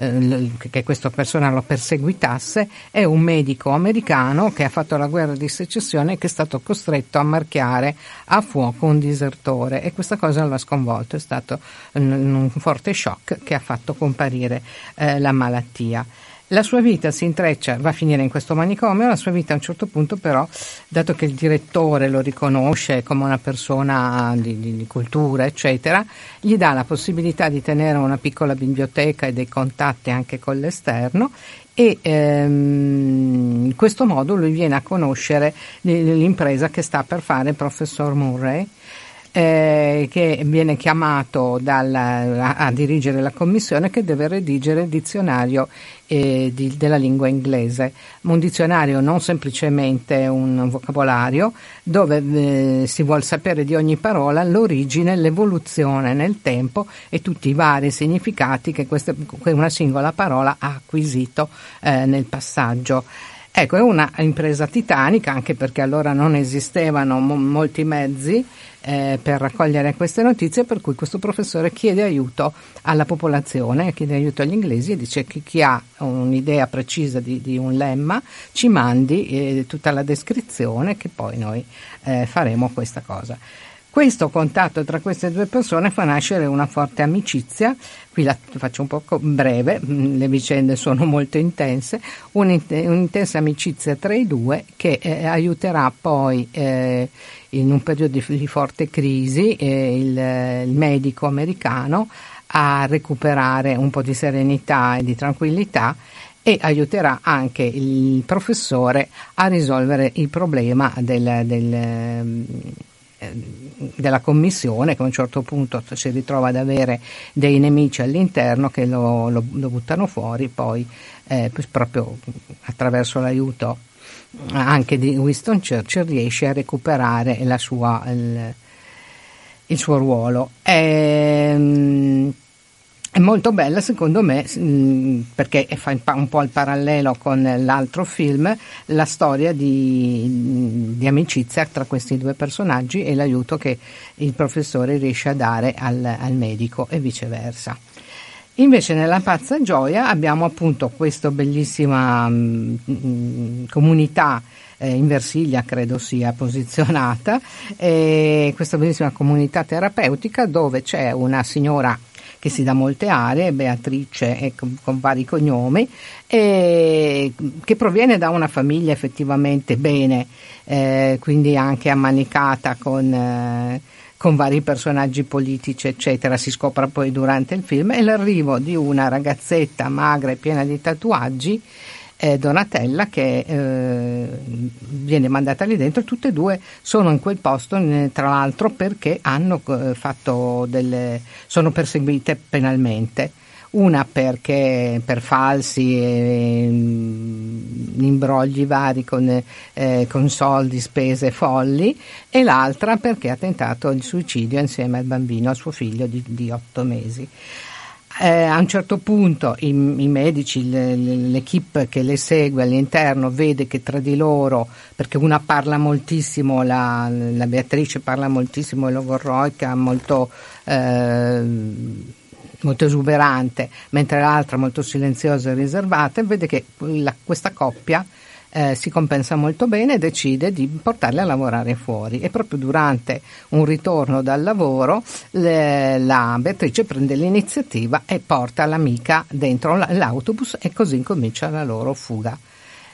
eh, che questa persona lo perseguitasse, è un medico americano che ha fatto la guerra di secessione e che è stato costretto a marchiare a fuoco un disertore e questa cosa lo ha sconvolto, è stato un, un forte shock che ha fatto comparire eh, la malattia. La sua vita si intreccia, va a finire in questo manicomio, la sua vita a un certo punto però, dato che il direttore lo riconosce come una persona di, di, di cultura, eccetera, gli dà la possibilità di tenere una piccola biblioteca e dei contatti anche con l'esterno e ehm, in questo modo lui viene a conoscere l'impresa che sta per fare il professor Murray eh, che viene chiamato dal, a, a, dirigere la commissione che deve redigere il dizionario eh, di, della lingua inglese. Un dizionario non semplicemente un vocabolario dove eh, si vuole sapere di ogni parola l'origine, l'evoluzione nel tempo e tutti i vari significati che, queste, che una singola parola ha acquisito eh, nel passaggio. Ecco, è una impresa titanica anche perché allora non esistevano mo- molti mezzi eh, per raccogliere queste notizie, per cui questo professore chiede aiuto alla popolazione, chiede aiuto agli inglesi e dice che chi ha un'idea precisa di, di un lemma ci mandi eh, tutta la descrizione che poi noi eh, faremo questa cosa. Questo contatto tra queste due persone fa nascere una forte amicizia, qui la faccio un po' breve, mm, le vicende sono molto intense, un'intensa amicizia tra i due che eh, aiuterà poi eh, in un periodo di, forte crisi eh, il, il medico americano a recuperare un po' di serenità e di tranquillità e aiuterà anche il professore a risolvere il problema del, del, eh, della commissione che a un certo punto si ritrova ad avere dei nemici all'interno che lo, lo, lo buttano fuori poi eh, proprio attraverso l'aiuto anche di Winston Churchill riesce a recuperare sua, il, il, suo ruolo. Ehm, è molto bella secondo me perché fa un po' il parallelo con l'altro film, la storia di, di, amicizia tra questi due personaggi e l'aiuto che il professore riesce a dare al, al medico e viceversa. Invece nella pazza gioia abbiamo appunto questa bellissima mh, comunità eh, in Versilia credo sia posizionata, eh, questa bellissima comunità terapeutica dove c'è una signora che si dà molte aree, Beatrice con, con, vari cognomi, e, che proviene da una famiglia effettivamente bene, eh, quindi anche ammanicata con, eh, con vari personaggi politici, eccetera, si scopre poi durante il film, e l'arrivo di una ragazzetta magra e piena di tatuaggi eh, Donatella che eh, viene mandata lì dentro, tutte e due sono in quel posto tra l'altro perché hanno eh, fatto delle, sono perseguite penalmente. Una perché per falsi e mm, imbrogli vari con, eh, con, soldi, spese folli, e l'altra perché ha tentato il suicidio insieme al bambino, al suo figlio di, di otto mesi eh, a un certo punto i, i medici, le, l'equipe che le segue all'interno vede che tra di loro, perché una parla moltissimo, la, la Beatrice parla moltissimo, è logorroica, molto, eh, molto esuberante, mentre l'altra molto silenziosa e riservata, e vede che la, questa coppia eh, si compensa molto bene e decide di portarle a lavorare fuori e proprio durante un ritorno dal lavoro le, la Beatrice prende l'iniziativa e porta l'amica dentro l'autobus e così comincia la loro fuga.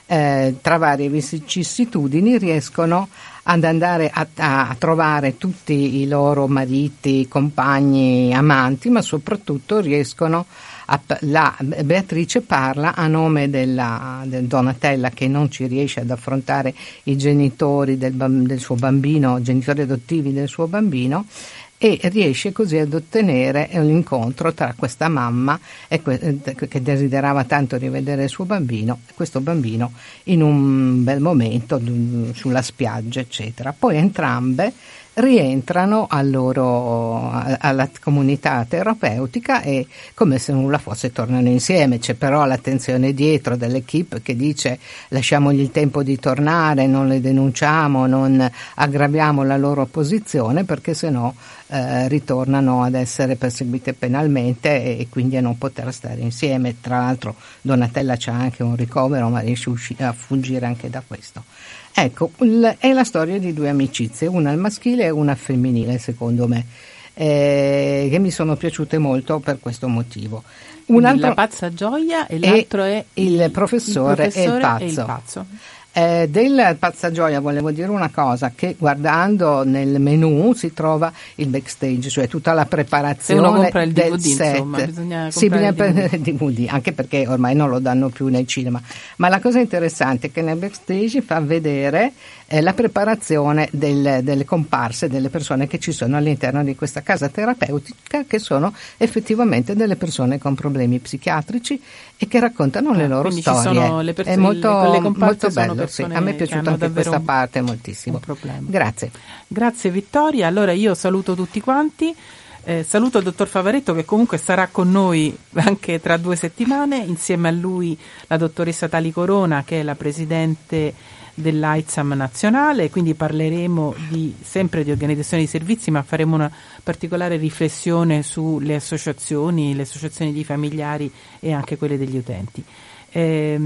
Eh, tra varie vicissitudini riescono ad andare a, a, trovare tutti i loro mariti, compagni, amanti, ma soprattutto riescono a la Beatrice parla a nome della del Donatella che non ci riesce ad affrontare i genitori del, del suo bambino, genitori adottivi del suo bambino e riesce così ad ottenere un incontro tra questa mamma que- che desiderava tanto rivedere il suo bambino e questo bambino in un bel momento sulla spiaggia eccetera. Poi entrambe rientrano al loro, alla comunità terapeutica e come se nulla fosse tornano insieme. C'è però l'attenzione dietro dell'equipe che dice lasciamogli il tempo di tornare, non le denunciamo, non aggraviamo la loro posizione perché sennò eh, ritornano ad essere perseguite penalmente e, e, quindi a non poter stare insieme. Tra l'altro Donatella c'ha anche un ricovero ma riesce a fuggire anche da questo. Ecco, è la storia di due amicizie, una al maschile e una al femminile secondo me, eh, che mi sono piaciute molto per questo motivo. Un altro, la pazza gioia e l'altro è il professore, il professore e il pazzo. E il pazzo. Eh, del Pazzagioia volevo dire una cosa, che guardando nel menu si trova il backstage, cioè tutta la preparazione del DVD, set. Insomma, bisogna sì, bisogna prendere il DVD, anche perché ormai non lo danno più nel cinema. Ma la cosa interessante è che nel backstage fa vedere eh, la preparazione del, delle comparse delle persone che ci sono all'interno di questa casa terapeutica, che sono effettivamente delle persone con problemi psichiatrici e che raccontano ah, le loro storie. Le pers- è molto, le, molto bello, sì. a me è piaciuta anche questa un, parte moltissimo. Grazie. Grazie Vittoria, allora io saluto tutti quanti. Eh, saluto il dottor Favaretto che comunque sarà con noi anche tra due settimane, insieme a lui la dottoressa Tali Corona che è la presidente dell'AITSAM nazionale, quindi parleremo di, sempre di organizzazione di servizi, ma faremo una particolare riflessione sulle associazioni, le associazioni di familiari e anche quelle degli utenti. Eh,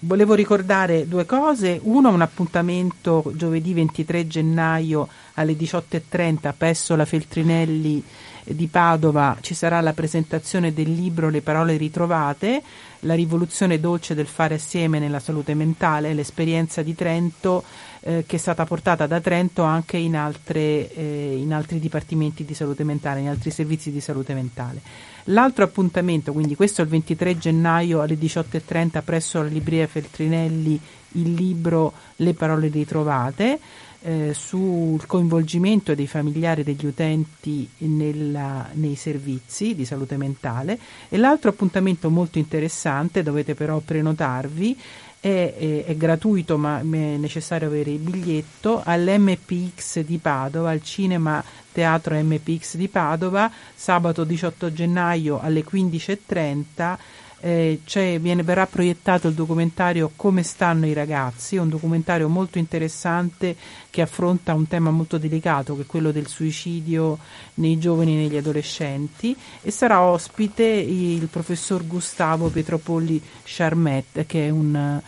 volevo ricordare due cose, uno un appuntamento giovedì 23 gennaio alle 18.30 presso la Feltrinelli di Padova ci sarà la presentazione del libro Le parole ritrovate, la rivoluzione dolce del fare assieme nella salute mentale, l'esperienza di Trento eh, che è stata portata da Trento anche in, altre, eh, in altri dipartimenti di salute mentale, in altri servizi di salute mentale. L'altro appuntamento, quindi questo è il 23 gennaio alle 18.30 presso la libreria Feltrinelli, il libro Le parole ritrovate eh, sul coinvolgimento dei familiari degli utenti nella, nei servizi di salute mentale. E l'altro appuntamento molto interessante, dovete però prenotarvi, è, è, è, gratuito ma è necessario avere il biglietto all'MPX di Padova, al cinema teatro MPX di Padova, sabato 18 gennaio alle 15.30 eh, viene, verrà proiettato il documentario Come stanno i ragazzi, un documentario molto interessante che affronta un tema molto delicato che è quello del suicidio nei giovani e negli adolescenti e sarà ospite il professor Gustavo Pietropolli Charmet che è un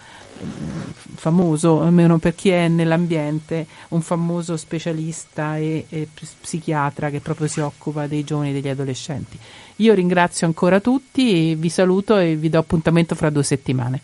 famoso, almeno per chi è nell'ambiente, un famoso specialista e, e psichiatra che proprio si occupa dei giovani e degli adolescenti. Io ringrazio ancora tutti, vi saluto e vi do appuntamento fra due settimane.